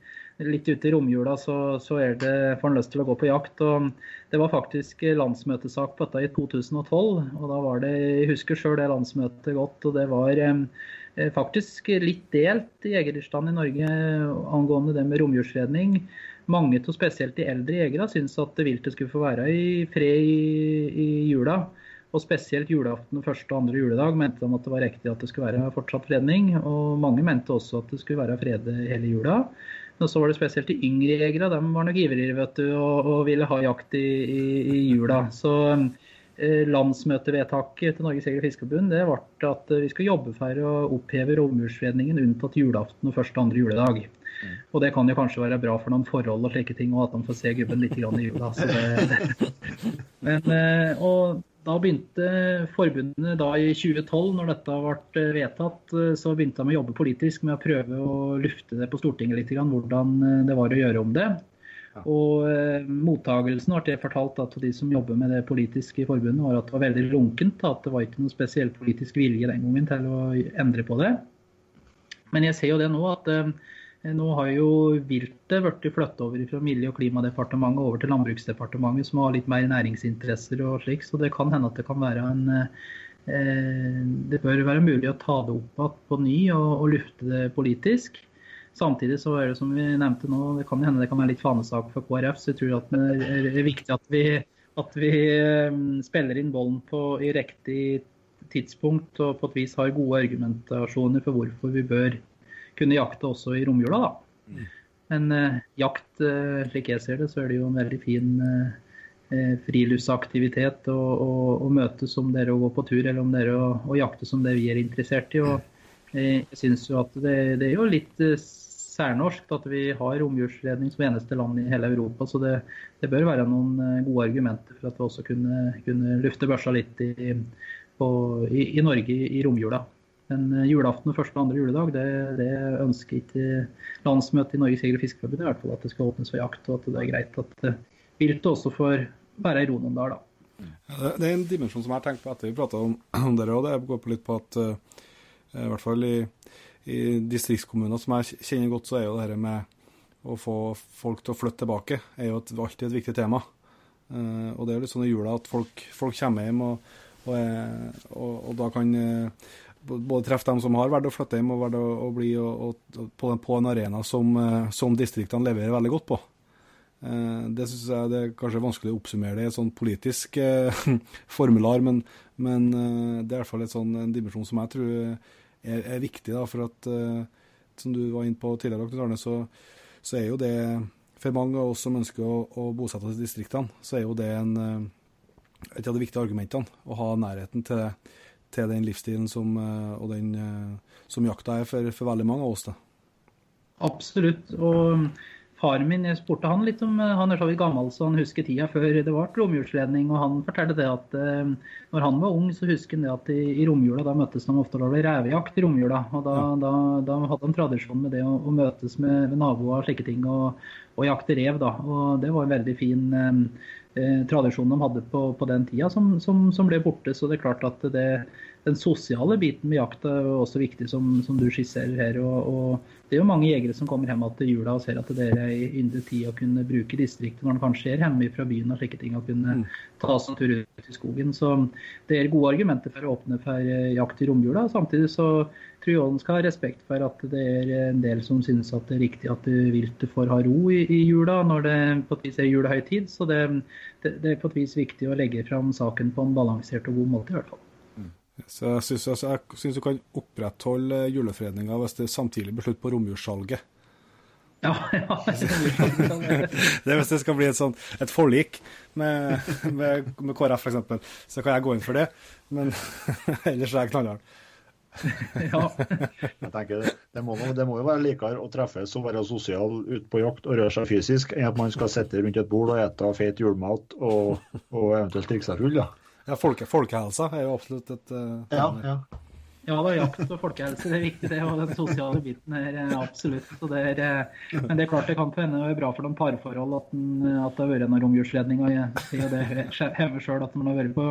litt ute i romjula, så, så det, får en lyst til å gå på jakt. og Det var faktisk landsmøtesak på dette i 2012. og da var det, Jeg husker sjøl det landsmøtet godt. og det var faktisk litt delt i jegerstanden i Norge angående det med romjulsredning. Mange, av spesielt de eldre jegere, syns at viltet skulle få være i fred i, i jula. Og spesielt julaften første og andre juledag mente de at det var riktig at det skulle være fortsatt fredning. Og mange mente også at det skulle være fred hele jula. Men så var det spesielt de yngre jegere. De var nok ivrigere vet du, og, og ville ha jakt i, i, i jula. Så eh, landsmøtevedtaket til Norges Jeger- og Fiskerforbund det ble at vi skal jobbe for å oppheve romjulsfredningen unntatt julaften og første og andre juledag. Og det kan jo kanskje være bra for noen forhold og slike ting, og at de får se gubben litt grann i jula. Så det, men, eh, og da begynte forbundet da i 2012, når dette ble vedtatt, eh, så begynte de å jobbe politisk med å prøve å lufte det på Stortinget litt, grann, hvordan eh, det var å gjøre om det. Og eh, mottagelsen ble det fortalt til de som jobber med det politiske i forbundet, var at det var veldig lunkent. At det var ikke noen spesiell politisk vilje den gangen til å endre på det. Men jeg ser jo det nå at eh, Eh, nå har jo viltet blitt flyttet over fra Miljø- og klimadepartementet over til Landbruksdepartementet, som har litt mer næringsinteresser og slik, så det kan hende at det kan være en eh, Det bør være mulig å ta det opp igjen på ny og, og lufte det politisk. Samtidig så er det som vi nevnte nå, det kan hende det kan være litt fanesak for KrF. Så jeg tror at det er viktig at vi, at vi spiller inn bollen på, i riktig tidspunkt og på et vis har gode argumentasjoner for hvorfor vi bør kunne jakte også i romjula. da. Mm. Men eh, jakt, eh, slik jeg ser det, så er det jo en veldig fin eh, friluftsaktivitet å, å, å møtes om dere å gå på tur, eller om dere å, å jakte som det vi er interessert i. og jeg synes jo at det, det, er jo litt særnorsk at vi har romjulsredning som eneste land i hele Europa. Så det, det, bør være noen gode argumenter for at vi også kunne, kunne lufte børsa litt i, på, i, i Norge i, i romjula. Men eh, julaften og første og andre juledag, det, det ønsker ikke landsmøtet i Norges Jeger- og Fiskerforbund. I hvert fall at det skal åpnes for jakt, og at det er greit at eh, viltet også får være i ro noen dager. da. Det er en dimensjon som jeg har tenkt på etter vi prata om, om det, og det går på litt på at uh, i hvert fall i, i distriktskommuner som jeg kjenner godt, så er jo det dette med å få folk til å flytte tilbake er jo et, alltid et viktig tema. Uh, og det er jo litt sånn i jula at folk, folk kommer hjem, og, og, og, og da kan uh, både treffe dem som har valgt å flytte hjem, og valgt å, bli på, på, en arena som, eh, som, distriktene leverer veldig godt på. Eh, det syns jeg det er kanskje vanskelig å oppsummere det i et sånn politisk eh, formular, men, men eh, det er i hvert fall sånn, en dimensjon som jeg tror er, er viktig. Da, for at, eh, som du var inne på tidligere, Arne, så, så, er jo det for mange av oss som ønsker å, å bosette oss i distriktene, så er jo det en, eh, et av de viktige argumentene. Å ha nærheten til til den livsstilen som, eh, og den, som jakta er for, for, veldig mange av oss. Da. Absolutt. og Faren min, jeg spurte han litt om, eh, han er så vidt gammel så han husker tida før det var romjulsledning. og Han fortalte det at uh, når han var ung, så husker han det at i, i romjula da møttes de ofte. Da ble revejakt i romjula. og Da, da, da hadde de tradisjon med det å, å møtes med, med, naboer og slike ting og, og, jakte rev. da, og Det var en veldig fin um, eh, tradisjon de hadde på, på den tida, som, som, som, ble borte. Så det er klart at det, den sosiale biten med jakt er også viktig, som, som du skisserer her. Og, og, det er jo mange jegere som kommer hjem til jula og ser at det er i yndig tid å kunne bruke distriktet når en kanskje er hjemme fra byen og slike ting, og kunne mm. ta seg en tur ut i skogen. Så det er gode argumenter for å åpne for eh, jakt i romjula. Samtidig så tror jeg en skal ha respekt for at det er en del som synes at det er riktig at viltet får ha ro i, i, jula når det på et vis er julehøytid. Så det, det, det, er på et vis viktig å legge fram saken på en balansert og god måte, i hvert fall. Så jeg syns, altså, jeg syns du kan opprettholde julefredninga hvis det samtidig blir slutt på romjulssalget. Ja, ja. det hvis det skal bli et, sånt, et forlik med, med, med KrF f.eks., så kan jeg gå inn for det. Men ellers er jeg knallhard. ja. jeg tenker det, det, må, det, må, jo være likere å treffes og være sosial ute på jakt og røre seg fysisk, enn at man skal sitte rundt et bord og ete feit julemat og, og eventuelt drikke seg full. Ja. Ja, folke, folkehelsa er jo absolutt et uh, ja, ja. ja, da, jakt og folkehelse det er viktig, det. Og den sosiale biten er eh, absolutt. Det er, eh, men det er klart det kan hende være bra for noen parforhold at, den, at det har vært en romjulsledning. Og jeg det hever sjøl at når man har vært på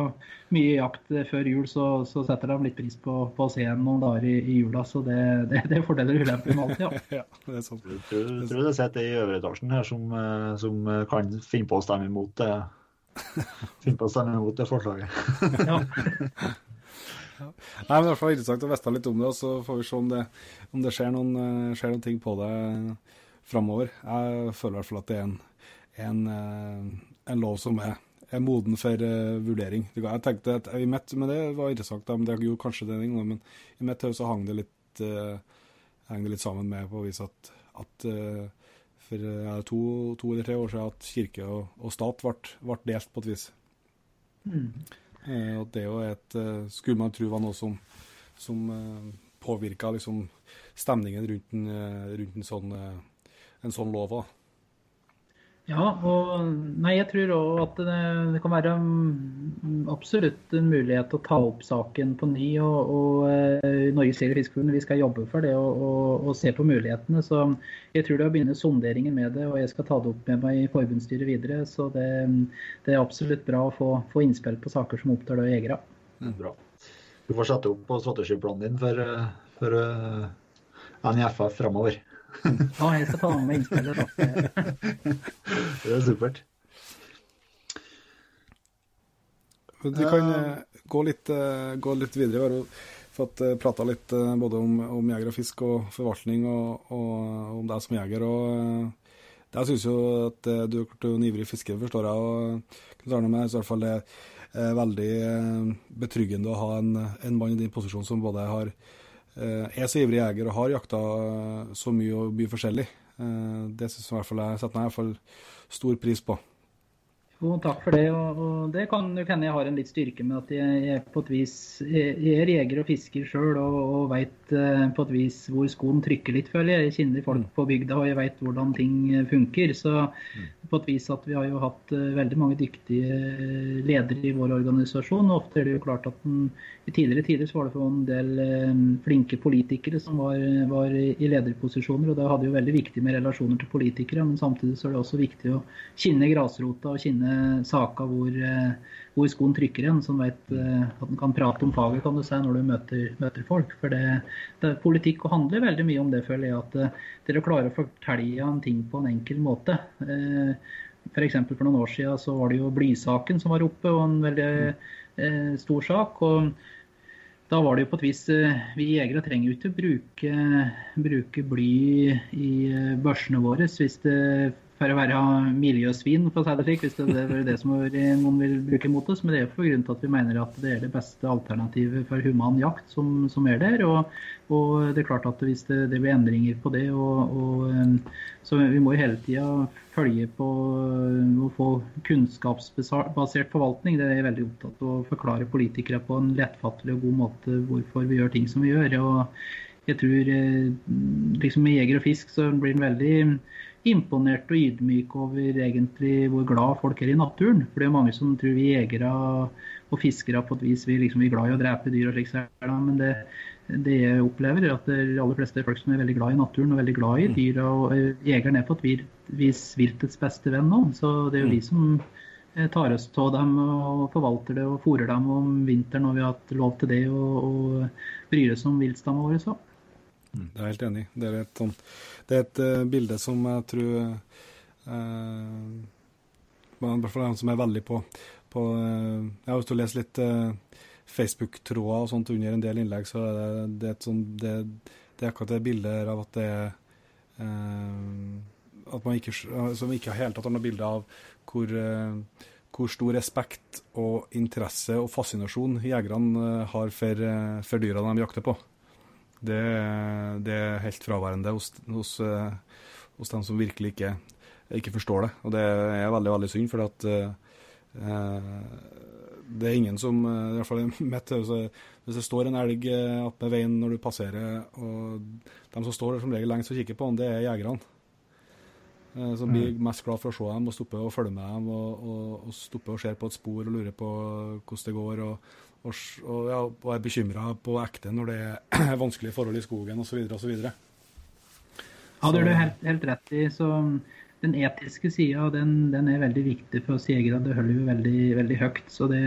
mye jakt før jul, så, så setter de litt pris på, på å se en noen dager i, i, jula. Så det, det, det er fordeler og ulemper med alt, ja. ja det er sant. Jeg tror, du det sitter ei i øvre etasjen her som, som kan finne på å stemme imot det. Finn på å stemme imot det forslaget. ja. Nei, men det er i hvert fall interessant å vite litt om det, og så får vi se om det, om det skjer, noen, eh, skjer, noen, ting på det framover. Jeg føler i hvert fall at det er en, en, eh, en lov som er, er moden for uh, vurdering. Jeg tenkte at i mitt, men Det var interessant, men det gjorde kanskje det en gang, men i mitt hode så hang det litt, uh, hang det litt sammen med på å vise at, at uh, for ja, to, to, eller tre år siden at kirke og, og stat ble, ble, delt på et vis. Mm. Eh, det er jo et eh, Skulle man tro var noe som, som eh, påvirka liksom, stemningen rundt en, eh, rundt en sånn, eh, en sånn lov. Da. Ja, og nei, jeg tror òg at det, det, kan være mm, absolutt en mulighet å ta opp saken på ny. Og, og uh, Norges Jeger- og Fiskerforbund vi skal jobbe for det og, og, og, se på mulighetene. Så jeg tror det å begynne sonderingen med det, og jeg skal ta det opp med meg i forbundsstyret videre. Så det, det, er absolutt bra å få, få innspill på saker som opptar jegere. Mm, bra. Du får sette opp på strategiplanen din for, for uh, NIFF framover. Ja, jeg skal ta med innspillet. Det er supert. Vi kan eh, gå litt, eh, gå litt videre. Vi har fått uh, prata litt eh, både om, om jeger og fisk og forvaltning, og, og om deg som jeger. og eh, Jeg syns jo at eh, du er en ivrig fisker, forstår jeg. og Knut Arne, men jeg synes i hvert fall det er veldig eh, betryggende å ha en, en mann i din posisjon som både har, eh, er så ivrig jeger og har jakta eh, så mye og mye forskjellig. Eh, Det syns jeg i hvert fall jeg setter fall stor pris på. Jo, takk for det. Og, og det kan jo hende jeg har en litt styrke med at jeg, jeg på et vis jeg, jeg er jeger og fisker sjøl og, og veit på et vis hvor skoen trykker litt, føler jeg. Jeg kjenner folk på bygda og jeg veit hvordan ting eh, funker. Så på et vis at vi har jo hatt eh, veldig mange dyktige eh, ledere i vår organisasjon. og Ofte er det jo klart at den, i tidligere tider så var det for en del eh, flinke politikere som var, var i lederposisjoner. og Da hadde jo veldig viktig med relasjoner til politikere, men samtidig så er det også viktig å kjenne grasrota og kjenne saka hvor, eh, hvor skoen trykker igjen, som vet eh, at en kan prate om faget kan du si, når du møter, møter folk. For det, det politikk og handler veldig mye om det, føler jeg. At eh, dere klarer å fortelle en ting på en enkel måte. Eh, F.eks. For, for noen år siden så var det jo blysaken som var oppe, og en veldig eh, stor sak. og da var det jo på et vis eh, Vi jegere trenger jo ikke bruke, bruke bly i eh, børsene våre hvis det for å være miljøsvin, for å si det slik, hvis det er det som noen vil bruke mot oss. Men det er på grunn til at vi mener at det er det beste alternativet for human jakt som, som er der. Og, og, det er klart at hvis det, det blir endringer på det, og, og, så vi må jo hele tida følge på å få kunnskapsbasert forvaltning. Det er jeg veldig opptatt av å forklare politikere på en lettfattelig og god måte hvorfor vi gjør ting som vi gjør. og jeg tror liksom Med jeger og fisk så blir en veldig imponert og ydmyk over egentlig hvor glad folk er i naturen. For det er mange som tror vi jegere og fiskere på et vis vi liksom er glad i å drepe dyr og slik. Men det, det jeg opplever, er at de aller fleste er folk som er veldig glad i naturen og veldig glad i dyr. Og jegeren er på et vis viltets beste venn nå. Så det er jo vi som tar oss av dem og forvalter det og fôrer dem om vinteren når vi har hatt lov til det, og, og bryr oss om viltstammen vår. Så. Det er jeg helt enig. Det er et, sånt, det er et uh, bilde som jeg tror uh, I hvert fall en som er veldig på, på uh, Jeg har lyst til litt Facebook-tråder og sånt under en del innlegg, så det, det, er, sånt, det, er akkurat det bildet av at det er At man ikke, som ikke helt tatt noe bilde av hvor, hvor stor respekt og interesse og fascinasjon jegerne har for, for dyra de jakter på. Det, det, er helt fraværende hos, hos, hos, dem som virkelig ikke, ikke, forstår det. Og det er veldig veldig synd, for at, eh, det er ingen som i hvert fall mitt, Hvis det står en elg ved veien når du passerer, og de som står der som regel lengst og kikker på den, det er jegerne. Som blir mest glad for å se dem og stoppe og følge med dem og, og, og stoppe og ser på et spor og lurer på hvordan det går. og og, og, ja, og er bekymra på ekte når det er vanskelige forhold i skogen osv. osv. Ja, det har du helt, helt, rett i. så Den etiske sida den, den, er veldig viktig for oss jegere. Det holder vi veldig, veldig høyt. så det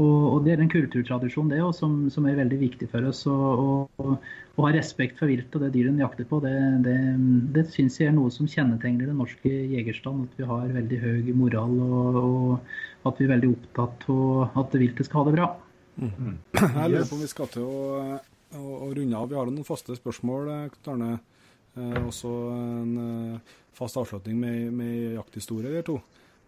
og, det er en kulturtradisjon det også, som, som, er veldig viktig for oss. Å ha respekt for viltet og det dyret en jakter på, det, det, det syns jeg er noe som kjennetegner den norske jegerstand. At vi har veldig høy moral og, og at vi er veldig opptatt av at viltet skal ha det bra. Mm. Jeg lurer på om vi skal til å, å, å runde av. Vi har noen faste spørsmål, Arne. Eh, også en eh, fast avslutning med, med jakthistorie, eller to.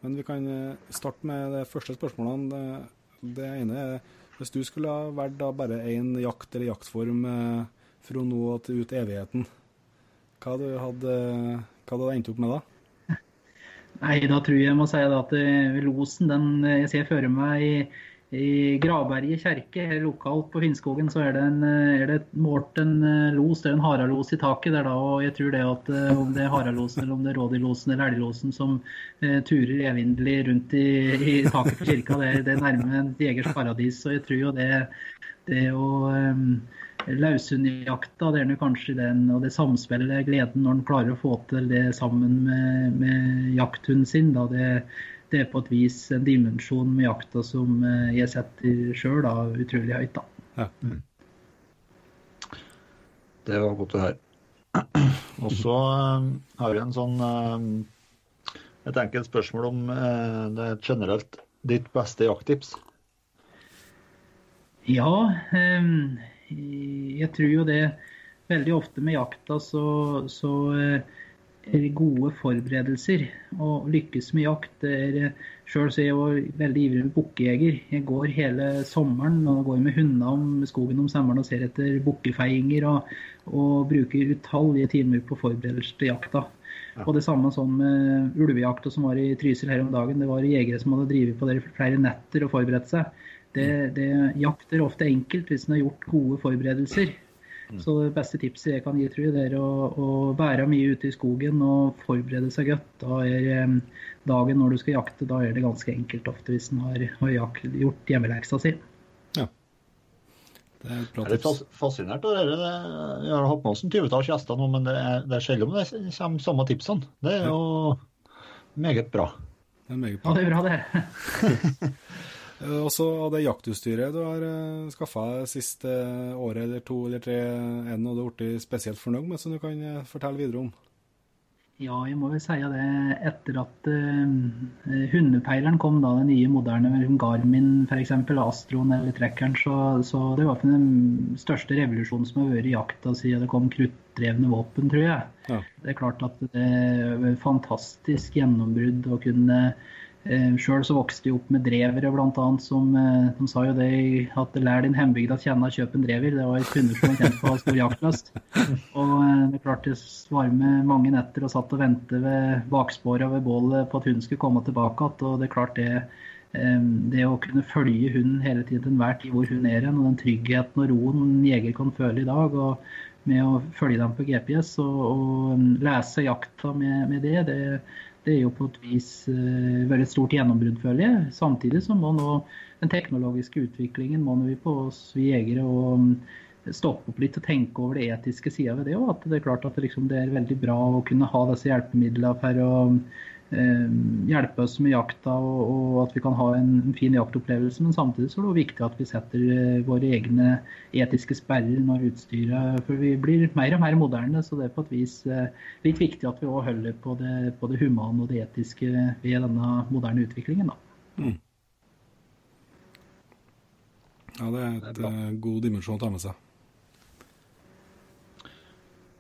Men vi kan starte med de første spørsmålene. Det ene er hvis du skulle ha valgt bare én jakt eller jaktform eh, fra nå til ut evigheten, hva hadde, hva hadde du endt opp med da? Nei, da tror jeg jeg må si at losen, den jeg ser for meg i i Gravberget kjerke, lokalt på Finnskogen, så er det, en, er det målt en eh, los, det er en haralos i taket der da. Og jeg tror det at eh, om det er haralosen eller om det er rådyrlosen eller elglosen som eh, turer evinnelig rundt i, i, taket på kirka, det, det er nærme et jegers paradis. og jeg tror jo det, det å um, Laushundjakta, det er nå kanskje den, og det samspillet, gleden når en klarer å få til det sammen med, med jakthunden sin. da det det er på et vis en dimensjon med jakta som eh, jeg setter sjøl utrolig høyt. da. Ja. Mm. Det var godt å høre. Og så eh, har vi en sånn eh, et enkelt spørsmål om det er generelt ditt beste jakttips. Ja, ehm, jeg tror jo det veldig ofte med jakta så, så gode forberedelser. og lykkes med jakt er Sjøl er jeg jo veldig ivrig bukkejeger. Jeg går hele sommeren og går med hundene om skogen om sommeren og ser etter bukkefeiinger. Og, og, bruker utallige timer på forberedelser til jakta. Ja. Og det samme sånn med ulvejakta som var i Trysil her om dagen. Det var jegere som hadde drevet på det flere netter og forberedt seg. Det, det, jakt er ofte enkelt hvis en har gjort gode forberedelser. Mm. Så det beste tipset jeg kan gi, tror jeg, det er å, å være mye ute i skogen og forberede seg godt. Da er dagen når du skal jakte, da er det ganske enkelt ofte hvis en har, har gjort hjemmeleksa si. Ja. Det er et bra tips. Er fascinert av det. Jeg har hatt med oss en tyvetalls gjester nå, men det er, det er sjelden det kommer samme tipsene. Det er jo meget bra. Det er meget bra. Ja, det er bra, det. Eh, og så av det jaktutstyret du har uh, eh, skaffa siste året eller to eller tre, er det noe du har blitt spesielt fornøyd med, som du kan uh, fortelle videre om? Ja, jeg må vel si det etter at uh, hundepeileren kom, da, den nye moderne Garmin f.eks., Astroen eller Trekkeren, så, så det var den største revolusjonen som har vært i jakta siden det kom kruttdrevne våpen, tror jeg. Ja. Det er klart at det er et fantastisk gjennombrudd å kunne Eh, Sjøl så vokste jeg opp med drevere, bl.a. som eh, de sa jo det at lær din hjembygd å kjenne kjøp en drever. Det var et kunder som var kjent for å ha stor jaktlyst. Og eh, det er klart jeg var mange netter og satt og ventet ved baksporet ved bålet på at hunden skulle komme tilbake igjen. Og det er klart det, det å kunne følge hunden hele tiden til enhver tid hvor hun er hen, og den tryggheten og roen en jeger kan føle i dag. og med å følge dem på GPS og, og lese jakta med, med det, det det er jo på et vis uh, vært et stort gjennombrudd, føler jeg. Samtidig så må nå den teknologiske utviklingen må vi på oss vi jegere og um, stoppe opp litt og tenke over det etiske sida ved det òg. At det er klart at det, liksom, det, er veldig bra å kunne ha disse hjelpemidlene for å Eh, hjelpe oss med jakta og, og, at vi kan ha en, en, fin jaktopplevelse. Men samtidig så er det viktig at vi setter eh, våre egne etiske sperrer når utstyret For vi blir mer og mer moderne, så det er på et vis eh, litt viktig at vi òg holder på det, på det, humane og det etiske ved denne moderne utviklingen. Mm. Ja, det er et uh, god dimensjon å ta med seg.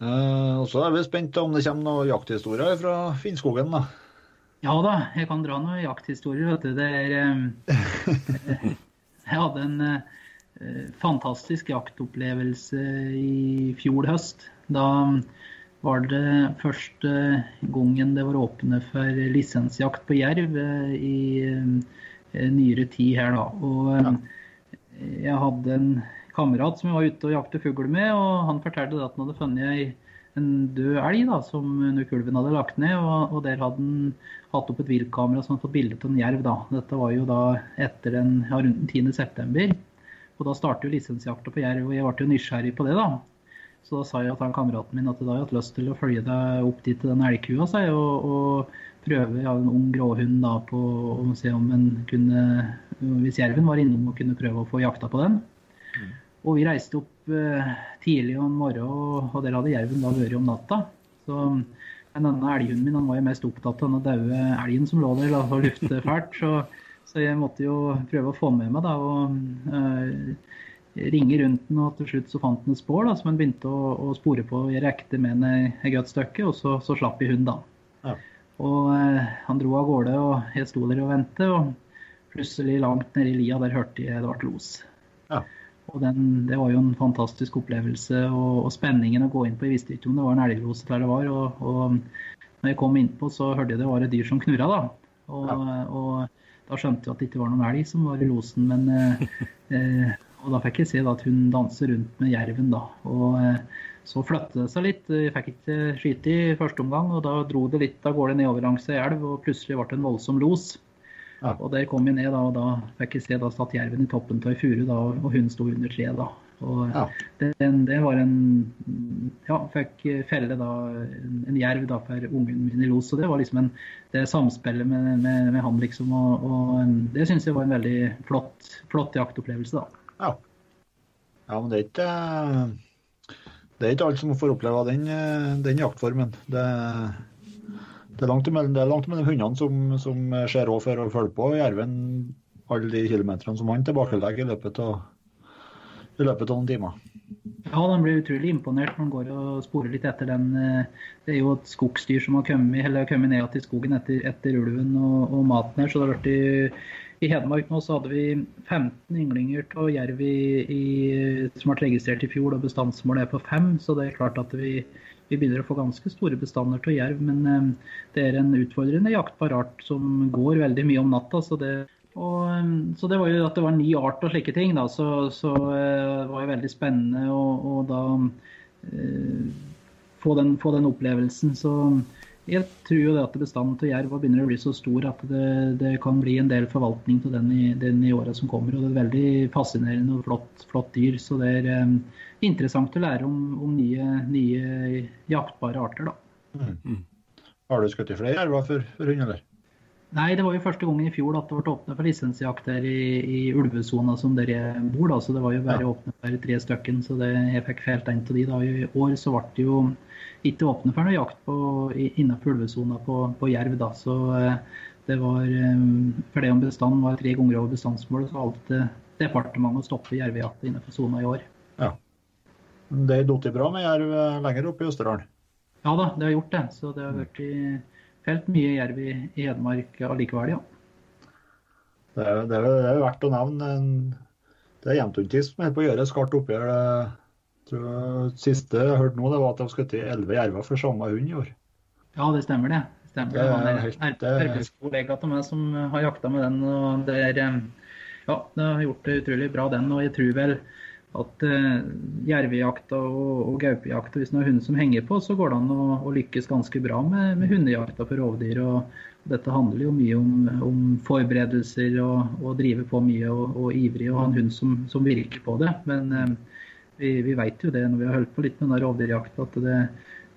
Uh, og så er vi spent om det kommer noen jakthistorier fra Finnskogen. da. Ja da, jeg kan dra noen jakthistorier. vet du. Det er, eh, jeg hadde en eh, fantastisk jaktopplevelse i fjor høst. Da var det første gangen det var åpne for lisensjakt på jerv eh, i nyere tid her, da. Og jeg hadde en kamerat som jeg var ute og jakte fugl med, og han fortalte at han hadde funnet ei en død elg da, som kulven hadde lagt ned. Og, og der hadde han hatt opp et viltkamera som hadde fått bilde av en jerv. da. Dette var jo da etter den, ja, rundt den 10.9. Og da startet jo lisensjakta på jerv, og jeg ble jo nysgjerrig på det. da. Så da sa jeg til kameraten min at jeg hadde hatt lyst til å følge deg opp dit til den elgkua og, og, prøve ja, en ung gråhund da på å se om en kunne, hvis jerven var innom, og kunne prøve å få jakta på den. Mm. Og vi reiste opp eh, tidlig om morgenen, og der hadde jerven da vært om natta. Så denne elghunden min han var jo mest opptatt av den daue elgen som lå der og lufte fælt. Så, så, jeg måtte jo prøve å få med meg da, og uh, ringe rundt den. Og til slutt så fant den et spor da, som han begynte å, å spore på. Jeg rekte med den et godt stykke, og så, så slapp jeg hunden da. Ja. Og uh, han dro av gårde, og jeg sto der og ventet. Og plutselig langt nede i lia der hørte jeg det ble los. Ja. Og den, Det var jo en fantastisk opplevelse og, og, spenningen å gå inn på. Jeg visste ikke om det var en elgrose der det var. Og, og når jeg kom innpå, så hørte jeg det var et dyr som knurra. Da og, ja. og, da skjønte jeg at det ikke var noen elg som var i losen. Men, eh, eh, og da fikk jeg se da, at hun danser rundt med jerven. da, og eh, så flyttet det seg litt. Jeg fikk ikke skyte i første omgang, og da dro det litt av gårde nedover langs ei elv, og plutselig ble det en voldsom los. Ja. Og Der kom jeg ned, da, og da fikk jeg se da satt jerven i toppen av ei furu, og hun sto under treet. da. Og ja. det, det, var en Ja, fikk felle da en, en jerv da for ungen min i los. Så det var liksom en, det samspillet med, med, med han, liksom. Og, og det syns jeg var en veldig flott, flott jaktopplevelse, da. Ja. ja, men det er ikke det er ikke alle som får oppleve den, eh, den jaktformen. Det, det, er langt mellom, er langt mellom hundene som, som ser òg for å følge på jerven alle de kilometerne som han tilbakelegger i løpet av, i løpet av noen timer. Ja, han blir utrolig imponert når han går og sporer litt etter den. eh, Det er jo et skogsdyr som har kommet, eller kommet ned til skogen etter, etter ulven og, og maten her. Så det har vært i, i Hedmark nå så hadde vi 15 ynglinger av jerv som ble registrert i fjor, og bestandsmålet er på fem. Så det er klart at vi, vi begynner å få ganske store bestander av jerv. Men eh, det er en utfordrende jaktbar art som går veldig mye om natta. så det og, um, så det var jo at det var ny art og slike ting, da, så, så det var jo veldig spennende å da eh, få, den, få, den, opplevelsen. Så jeg tror jo det at bestanden til jerv begynner å bli så stor at det, det kan bli en del forvaltning til den i, den i åra som kommer. Og det er veldig fascinerende og flott, flott dyr. Så det er um, interessant å lære om, om nye, nye, jaktbare arter, da. Mm. Har du skutt flere jerver for, hund, eller? Nei, det var jo første gangen i fjor at det ble åpnet for lisensjakt der i, i ulvesona som der jeg bor. da, så Det var jo bare ja. åpnet for tre stykken, så det, jeg fikk felt en av de. da. I år så ble det jo ikke åpne for noe jakt på, innenfor ulvesona på, på, jerv. da, så det var, For det om bestanden var tre ganger over bestandsmålet, så valgte departementet å stoppe jervejakta innenfor sona i år. Ja. Det har falt bra med jerv lenger oppe i Østerdalen? Ja da, det har gjort det. Så det har vært i felt mye jerv i, Hedmark allikevel, ja. Det er, det, er, det er, verdt å nevne. Det er Jevntuntis som er på å gjøre skarpt oppgjør. Det siste jeg hørte nå, det var at de skulle til elleve jerver for samme hund i år. Ja, det stemmer det. Det stemmer. Det, var en arbeidskollega av meg som har jakta med den. og det er, ja, det har gjort det utrolig bra, den. Og jeg tror vel at uh, jervejakta og, og gaupejakta, hvis det er hunder som henger på, så går det an å, å lykkes ganske bra med, med hundejakta for rovdyr. Og, og dette handler jo mye om, om forberedelser og, og, drive på mye og, og ivrig og ha en hund som, som virker på det. Men uh, vi, vi vet jo det når vi har holdt på litt med rovdyrjakta, at det,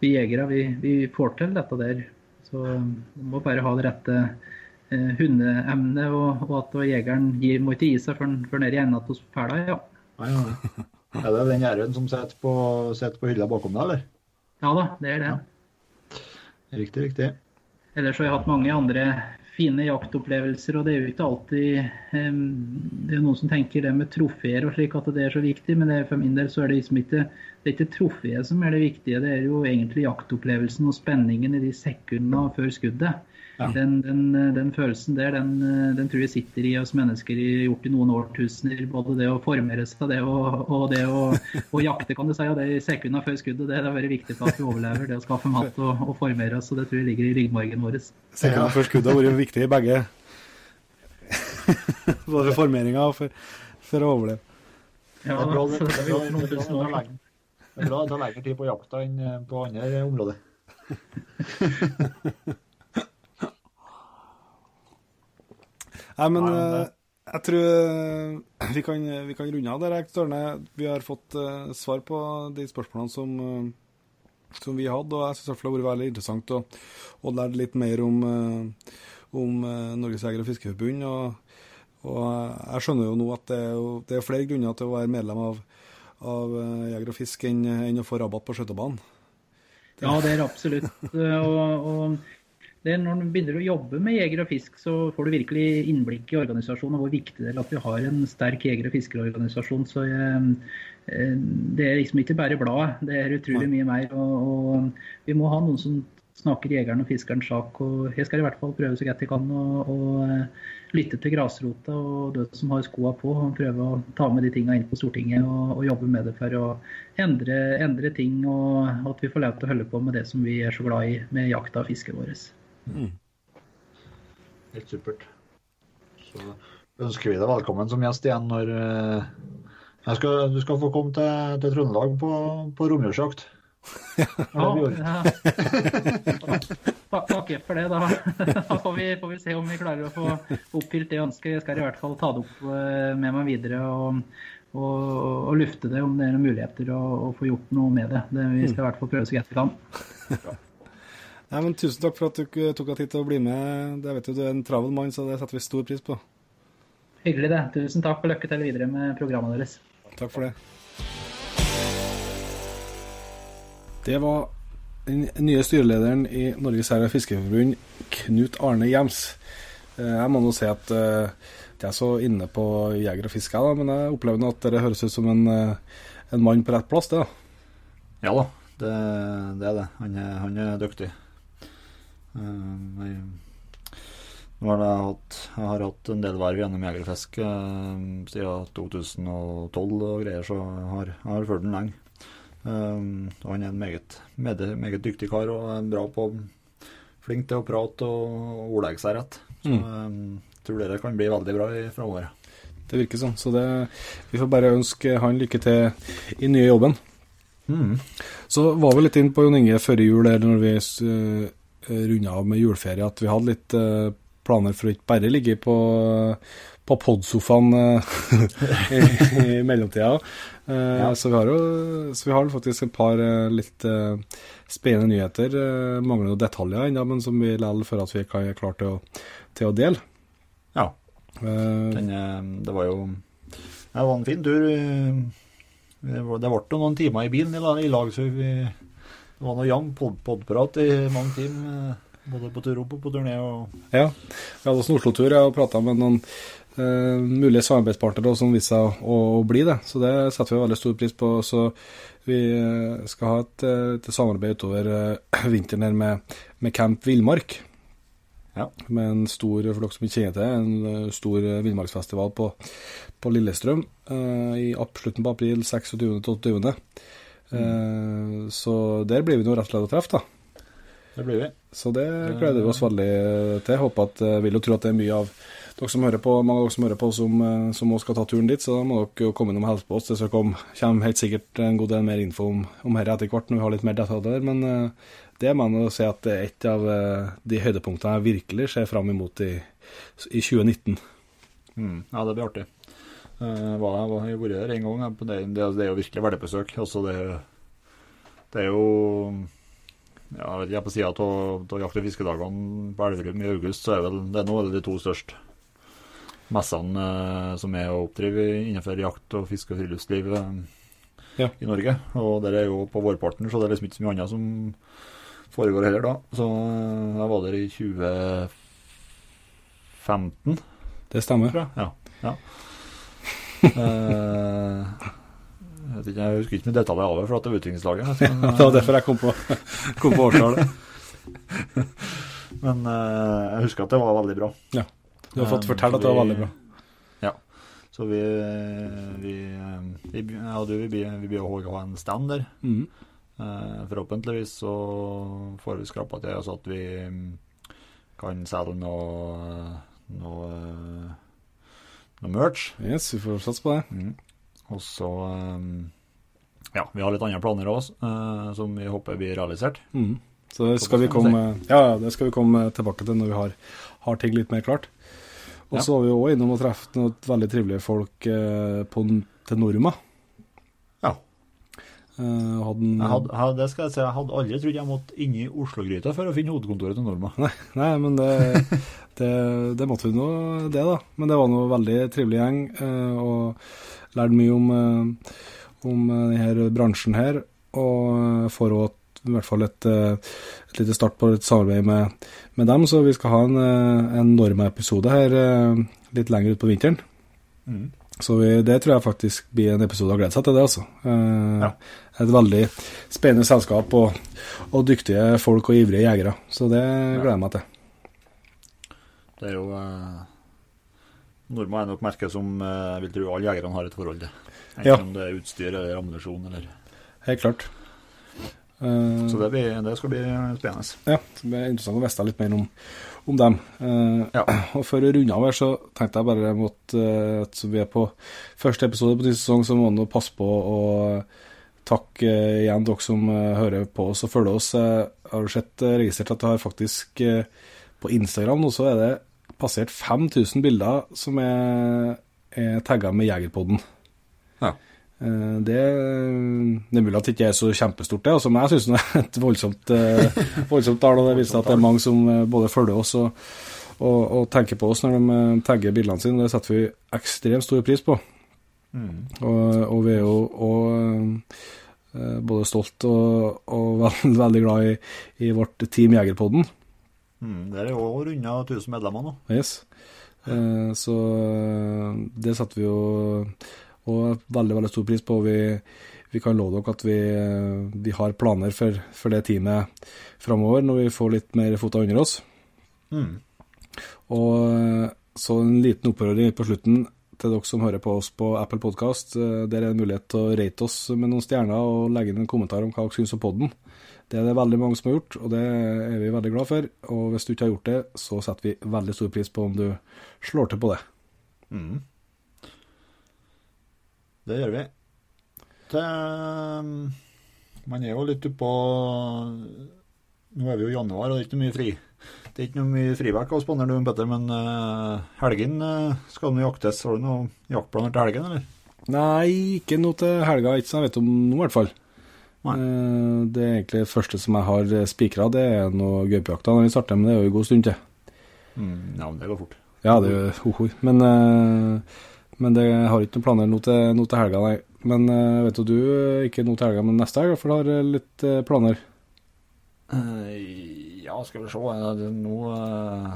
vi jegere vi, vi, får til dette der. Så vi må bare ha det rette eh, hundeemnet, og, og, at jegeren gir, må ikke gi seg før, før ned i enden av pæla. Ja. Ja, ja. Er det den jerven som sitter på, sitter på hylla bakom deg, eller? Ja da, det er det. Ja. Riktig, riktig. Ellers har jeg hatt mange andre fine jaktopplevelser, og det er jo ikke alltid Det er noen som tenker det med trofeer og slik at det er så viktig, men det, for min del så er det liksom ikke det er ikke trofeet som er det viktige, det er jo egentlig jaktopplevelsen og spenningen i de sekundene før skuddet. Ja. Den, den, den, følelsen der, den, den, tror jeg sitter i oss mennesker i, gjort i noen årtusener. Både det å formere seg det og, og det å, og jakte, kan du si. Og det i sekundene før skuddet. Det, det er veldig viktig for at vi overlever. Det å skaffe mat og, og formere oss. Og det tror jeg ligger i ryggmargen vår. Sekundene før skuddet har vært viktig i begge. Både for formeringa og for, for, å overleve. Ja, det er bra, det, det, det, det, det er bra det legger tid på jakta enn på andre områder. Nei, men uh, jeg tror uh, vi kan, vi kan runde av der, Størne. Vi har fått uh, svar på de spørsmålene som, som vi hadde, og jeg syns det har vært veldig interessant å, å lære litt mer om, om Norges Jeger- og Fiskerforbund. Og, og, jeg skjønner jo nå at det er, det er, flere grunner til å være medlem av, av Jeger og Fisk enn, enn å få rabatt på skøytebanen. Ja, det er absolutt. Og, og det når du begynner å jobbe med jeger og fisk, så får du virkelig innblikk i organisasjonen og hvor viktig det er at vi har en sterk jeger- og fiskerorganisasjon. Så jeg, eh, det er liksom ikke bare bladet, det er utrolig mye mer. Og, og, vi må ha noen som snakker jegeren og fiskerens sak. og Jeg skal i hvert fall prøve så godt jeg kan å lytte til grasrota og de som har skoa på. og Prøve å ta med de tinga inn på Stortinget og, og, jobbe med det for å endre, endre ting. Og at vi får lov til å holde på med det som vi er så glad i med jakta og fisket vårt. Mm. Helt supert. Så ønsker vi deg velkommen som gjest igjen når uh, skal, du skal få komme til, til Trøndelag på, på romjulsjakt. Ja, ja. Takker for det, da. Da får vi, får vi, se om vi klarer å få oppfylt det ønsket. Jeg skal i hvert fall ta det opp eh, med meg videre og, og, og lufte det om det er noen muligheter å, å få gjort noe med det. det vi skal i hvert fall prøve så godt vi kan. Nei, men Tusen takk for at du tok deg tid til å bli med. Det vet Du du er en travel mann, så det setter vi stor pris på. Hyggelig, det. Tusen takk, og lykke til videre med programmet deres. Takk for det. Det var den nye styrelederen i Norges Herre- og Fiskerforbund, Knut Arne Gjems. Eh, Jeg må nå si at eh, jeg er så inne på jeger og fiske, men jeg opplever nå at det høres ut som en, eh, en mann på rett plass, det. da. Ja da, det, det er det. Han er, han er dyktig. Eh, jeg, har jeg, hatt, jeg har hatt en del verv gjennom jeger og eh, siden 2012 og greier, så jeg har, jeg har fulgt den lenge. Um, han er en meget, meget, meget dyktig kar og er bra på flink til å prate og ordlegge seg rett. Så Mm. jeg tror det kan bli veldig bra i framover. Det virker sånn. Så det, vi får bare ønske han lykke til i nye jobben. Mm. Så var vi litt inn på Jon Inge før jul, der når vi uh, runda av med juleferie, at vi hadde litt eh, planer for å ikke bare ligge på, på podsofaen eh, i, i mellomtida. Eh, Ja. så, vi har jo, så vi har faktisk et par eh, litt eh, spennende nyheter. Mangler noen detaljer ennå, men som vi likevel føler at vi kan er klare til til å dele. Ja. Eh, Den, eh, det var jo Det var en fin tur. Det ble jo ble noen timer i bilen i lag så vi, det var noe jevn pod, podprat i mange timer. eh, Både på tur opp og på turné. Og, Ja, vi hadde også en Oslo-tur ja, og prata med noen eh, mulige samarbeidspartnere som viste seg å, å bli det. Så det setter vi veldig stor pris på. Så vi eh, skal ha et, eh, et samarbeid utover eh, vinteren her med, med Camp Villmark. Ja. Med en stor, for dere som ikke kjenner til, en stor villmarksfestival på, på Lillestrøm eh, i slutten på april, 26. til 28. Eh, så der blir vi nå rett og slett å treffe, da. det blir vi. Så det gleder vi oss veldig til. Jeg håper at, jeg vil jo tro at det er mye av dere som hører på, mange av dere som hører på som, eh, som også skal ta turen dit, så da må dere jo komme innom og hilse på oss. Det kommer helt sikkert en god del mer info om, om dette etter hvert når vi har litt mer detaljer. Men eh, det mener jeg å si at det er et av eh, de høydepunktene jeg virkelig ser fram imot i, i 2019. Mm, ja, det blir artig. Uh, var, jeg har vært der en gang. Det, det, det er jo virkelig verdt. Altså, det, det er jo ja, jeg På sida av jakt- og fiskedagene på Elverum i august, så er vel, det er nå de to største messene eh, som er å oppdrive innenfor jakt og fiske og friluftsliv eh, Ja. i Norge. Og der er jo på vårparten, så det er liksom ikke så mye annet som foregår heller da. Så eh, jeg var der i 2015 Det stemmer. Ja. ja. Eh, jeg, vet ikke, jeg husker ikke noen detaljer av det, for at det er utviklingslaget. Men, Det var derfor jeg kom på, kom på årstallet. men uh, jeg husker at det var veldig bra. Du har fått fortelle at det var veldig bra. Ja. Så vi, vi, vi, ja, du, vi, vi blir å ha en stand der. Mm. Eh, forhåpentligvis så får vi skrapa til så at vi mm, kan selge noe, noe, noe merch. Yes, vi får satse på det. Mm. Og så um, Ja, vi har litt andre planer òg, som vi håper blir realisert. Mm. Så det skal vi komme, ja, ja, det skal vi komme tilbake til når vi har, har ting litt mer klart. Og Ja. så var vi òg innom og traff noen veldig trivelige folk eh, på, til Norma. Eh, hadde en, Jeg hadde, jeg- det skal jeg si, jeg hadde aldri trodd jeg måtte inn i Oslo-gryta for å finne hovedkontoret til Norma. Nei, men det, det, det måtte vi nå, det, da. Men det var noe veldig trivelig gjeng, eh, og lærte mye om, eh, om denne bransjen her. Og får òg i hvert fall et, et lite start på et samarbeid med, med dem, så vi skal ha en, en Norma-episode her litt lenger ut på vinteren. Mm. Så det tror jeg faktisk blir en episode å glede seg til, det, altså. Eh, Ja. Et veldig spennende selskap og, og dyktige folk og ivrige jegere. Så det gleder jeg meg til. Det er jo eh, Norma er nok merket som eh, vil tro alle jegerne har et forhold til. Enten Ja. om det er utstyr eller ammunisjon eller Helt klart. Eh, Så det, blir, det skal bli spennende. ja, det blir interessant å vite litt mer om, om dem. Eh, Ja. Og for å runde av her, så tenkte jeg bare at, eh, at vi er på første episode på ny sesong, så må du passe på å takke eh, igjen dere som eh, hører på oss og følger oss. Jeg har sett eh, registrert at det har faktisk eh, på Instagram nå så er det passert 5000 bilder som er, er tagga med Jegerpodden. Ja. Eh, Det, det er mulig at det ikke er så kjempestort, det, altså, men jeg syns det er et voldsomt, eh, voldsomt tall. og Det viser at det er mange som eh, både følger oss og, og, og tenker på oss når de tagger bildene sine. Det setter vi ekstremt stor pris på. Mm. Og, og vi er jo og, både stolt og, og veld, veldig glad i, i vårt Team Jegerpodden. Mm, det er jo runda 1000 medlemmer nå. Yes. Så det setter vi jo og veldig veldig stor pris på. Vi, vi kan love dere at vi, vi har planer for, for det teamet framover, når vi får litt mer fota under oss. Mm. Og så en liten opprøring på slutten til dere som hører på oss på Apple Podkast. Der er en mulighet til å rate oss med noen stjerner og legge inn en kommentar om hva dere syns om podden. Det er det veldig mange som har gjort, og det er vi veldig glad for. Og hvis du ikke har gjort det, så setter vi veldig stor pris på om du slår til på det. Mm. Det gjør vi. Det, um, man er jo litt oppå Nå er vi jo i januar, og det er ikke mye fri. Det er ikke noe mye frivekk spandere Petter, men uh, helgen uh, skal nå jaktes. Har du noen jaktplaner til helgen, eller? Nei, ikke noe til helga, ikke som jeg vet om nå, i hvert fall. Nei. Eh, Det er egentlig det første som jeg har spikra, det er noe gaupejakta når vi starter, men det er jo en god stund til. Mm, ja, men det går fort. Ja, det er jo ho-hoi. Men, eh, men det har ikke noen planer nå til, nå til helga, nei. Men uh, vet du, du ikke nå til helga, men neste helg, for du har eh, litt uh, planer. Uh, ja, skal vi se. eh, Nå, eh,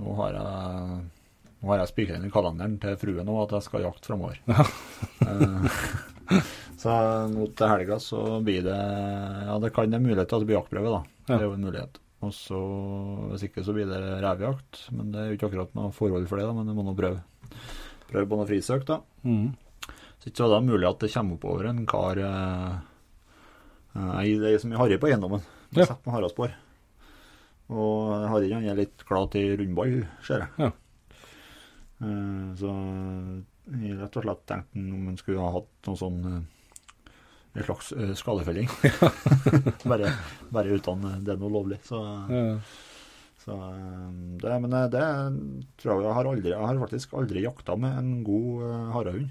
nå har jeg nå har jeg spikra inn i kalenderen til fruen nå at jeg skal jakte framover. så nå til helga så blir det Ja, det kan det er mulighet til at det blir jaktprøve, da. Det er jo en mulighet. Og så, hvis ikke, så blir det revejakt. Men det er jo ikke akkurat noe forhold for det, da, men det må nå prøve. Prøve på noe frisøk, da. Mm. Så ikke så er det mulig at det kommer oppover en kar eh, eh, Det er så mye harry på eiendommen. Ja. er Sett med haraspor. Og Harry han er litt glad til rundball, ser jeg. Ja. Eh, så jeg rett og slett tenkt om han skulle ha hatt noe sånn en slags skadefelling. bare, bare uten det er noe lovlig. Så, Ja. Så eh, det, Men eh, det tror jeg jeg har aldri Jeg har faktisk aldri jakta med en god uh, harehund.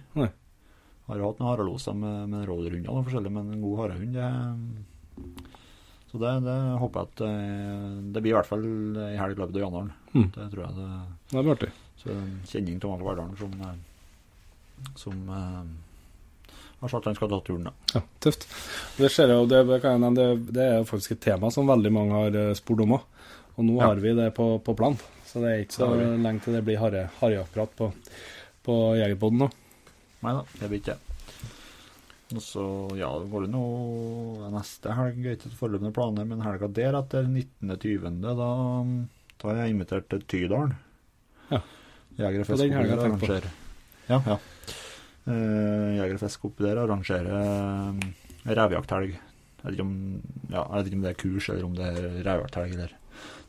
Har hatt noen hareloser med, med rådyrhunder og forskjellig, men en god harehund det Så det, det håper jeg at det, det blir i hvert fall i helg i løpet av januar. Mm. Det tror jeg det Det blir artig. Så en kjenning til Mark Verdalen som, eh, som eh, har sagt han skal ta turen, da. Ja, tøft. Det ser jeg det, det det, er faktisk et tema som veldig mange har eh, spurt om òg. Og nå Ja. har vi det på, på plan. Så det er ikke så Det lenge til det blir harre- harrejaktprat på, på Jegerpoden nå. Nei da, det blir ikke det. Og så, ja, går det nå neste helg, ikke foreløpende planer, men helga der etter 19.20., da, da har jeg invitert til Tydalen. Ja. Jeger og Og fisk oppi der tenker jeg på. arrangerer. Ja, ja. Uh, Jeger og fisk der arrangerer uh, revejakthelg. Jeg vet ikke om ja, jeg vet ikke om det er kurs, eller om det er revejakthelg, eller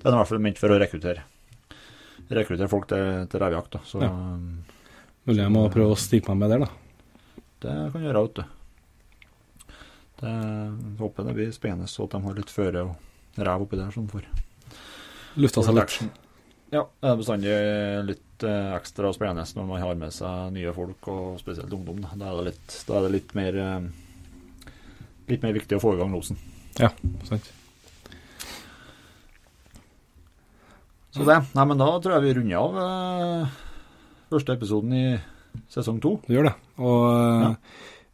Det er i hvert fall ment for å rekruttere. Rekruttere folk til, til revejakt. Så Ja. Mulig jeg må prøve å stikke meg med der, da. det kan du gjøre, vet du. Det jeg håper det blir spennende, så at de har litt føre og rev oppi der som får Lufta seg litt. Ja, det er bestandig litt eh, ekstra spennende når man har med seg nye folk, og spesielt ungdom. Da, da er det litt, da er det litt mer eh, Litt mer viktig å få i gang losen. Ja, sant. Så det. Nei, men da tror jeg vi runder av eh, første episoden i sesong to. Vi gjør det. Og Ja.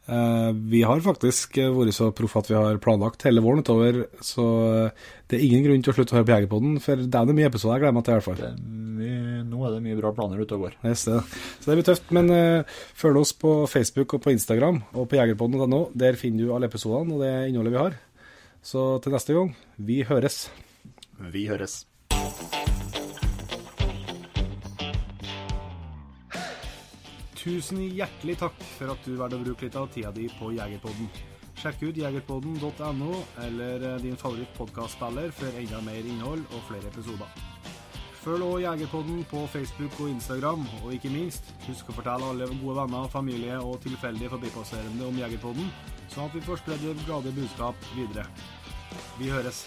eh, vi har faktisk eh, vært så proffe at vi har planlagt hele våren utover, så eh, det er ingen grunn til å slutte å høre på Jegerpodden, for det er det mye episoder jeg gleder meg til, i hvert fall. Det er mye, nå er det mye bra planer ute og går. Yes, det. Så det blir tøft. Men uh, følg oss på Facebook og på Instagram og på jegerpodden.no. Der finner du alle episodene og det innholdet vi har. Så til neste gang, vi høres. Vi høres. Tusen hjertelig takk for at du valgte å bruke litt av tida di på Jegerpodden. Sjekk ut jegerpodden.no eller eh, din favoritt-podkastspiller for enda mer innhold og flere episoder. Følg også Jegerpodden på Facebook og Instagram, og ikke minst, husk å fortelle alle gode venner, familie og tilfeldige forbipasserende om Jegerpodden, sånn at vi får spredd det glade budskap videre. Vi høres.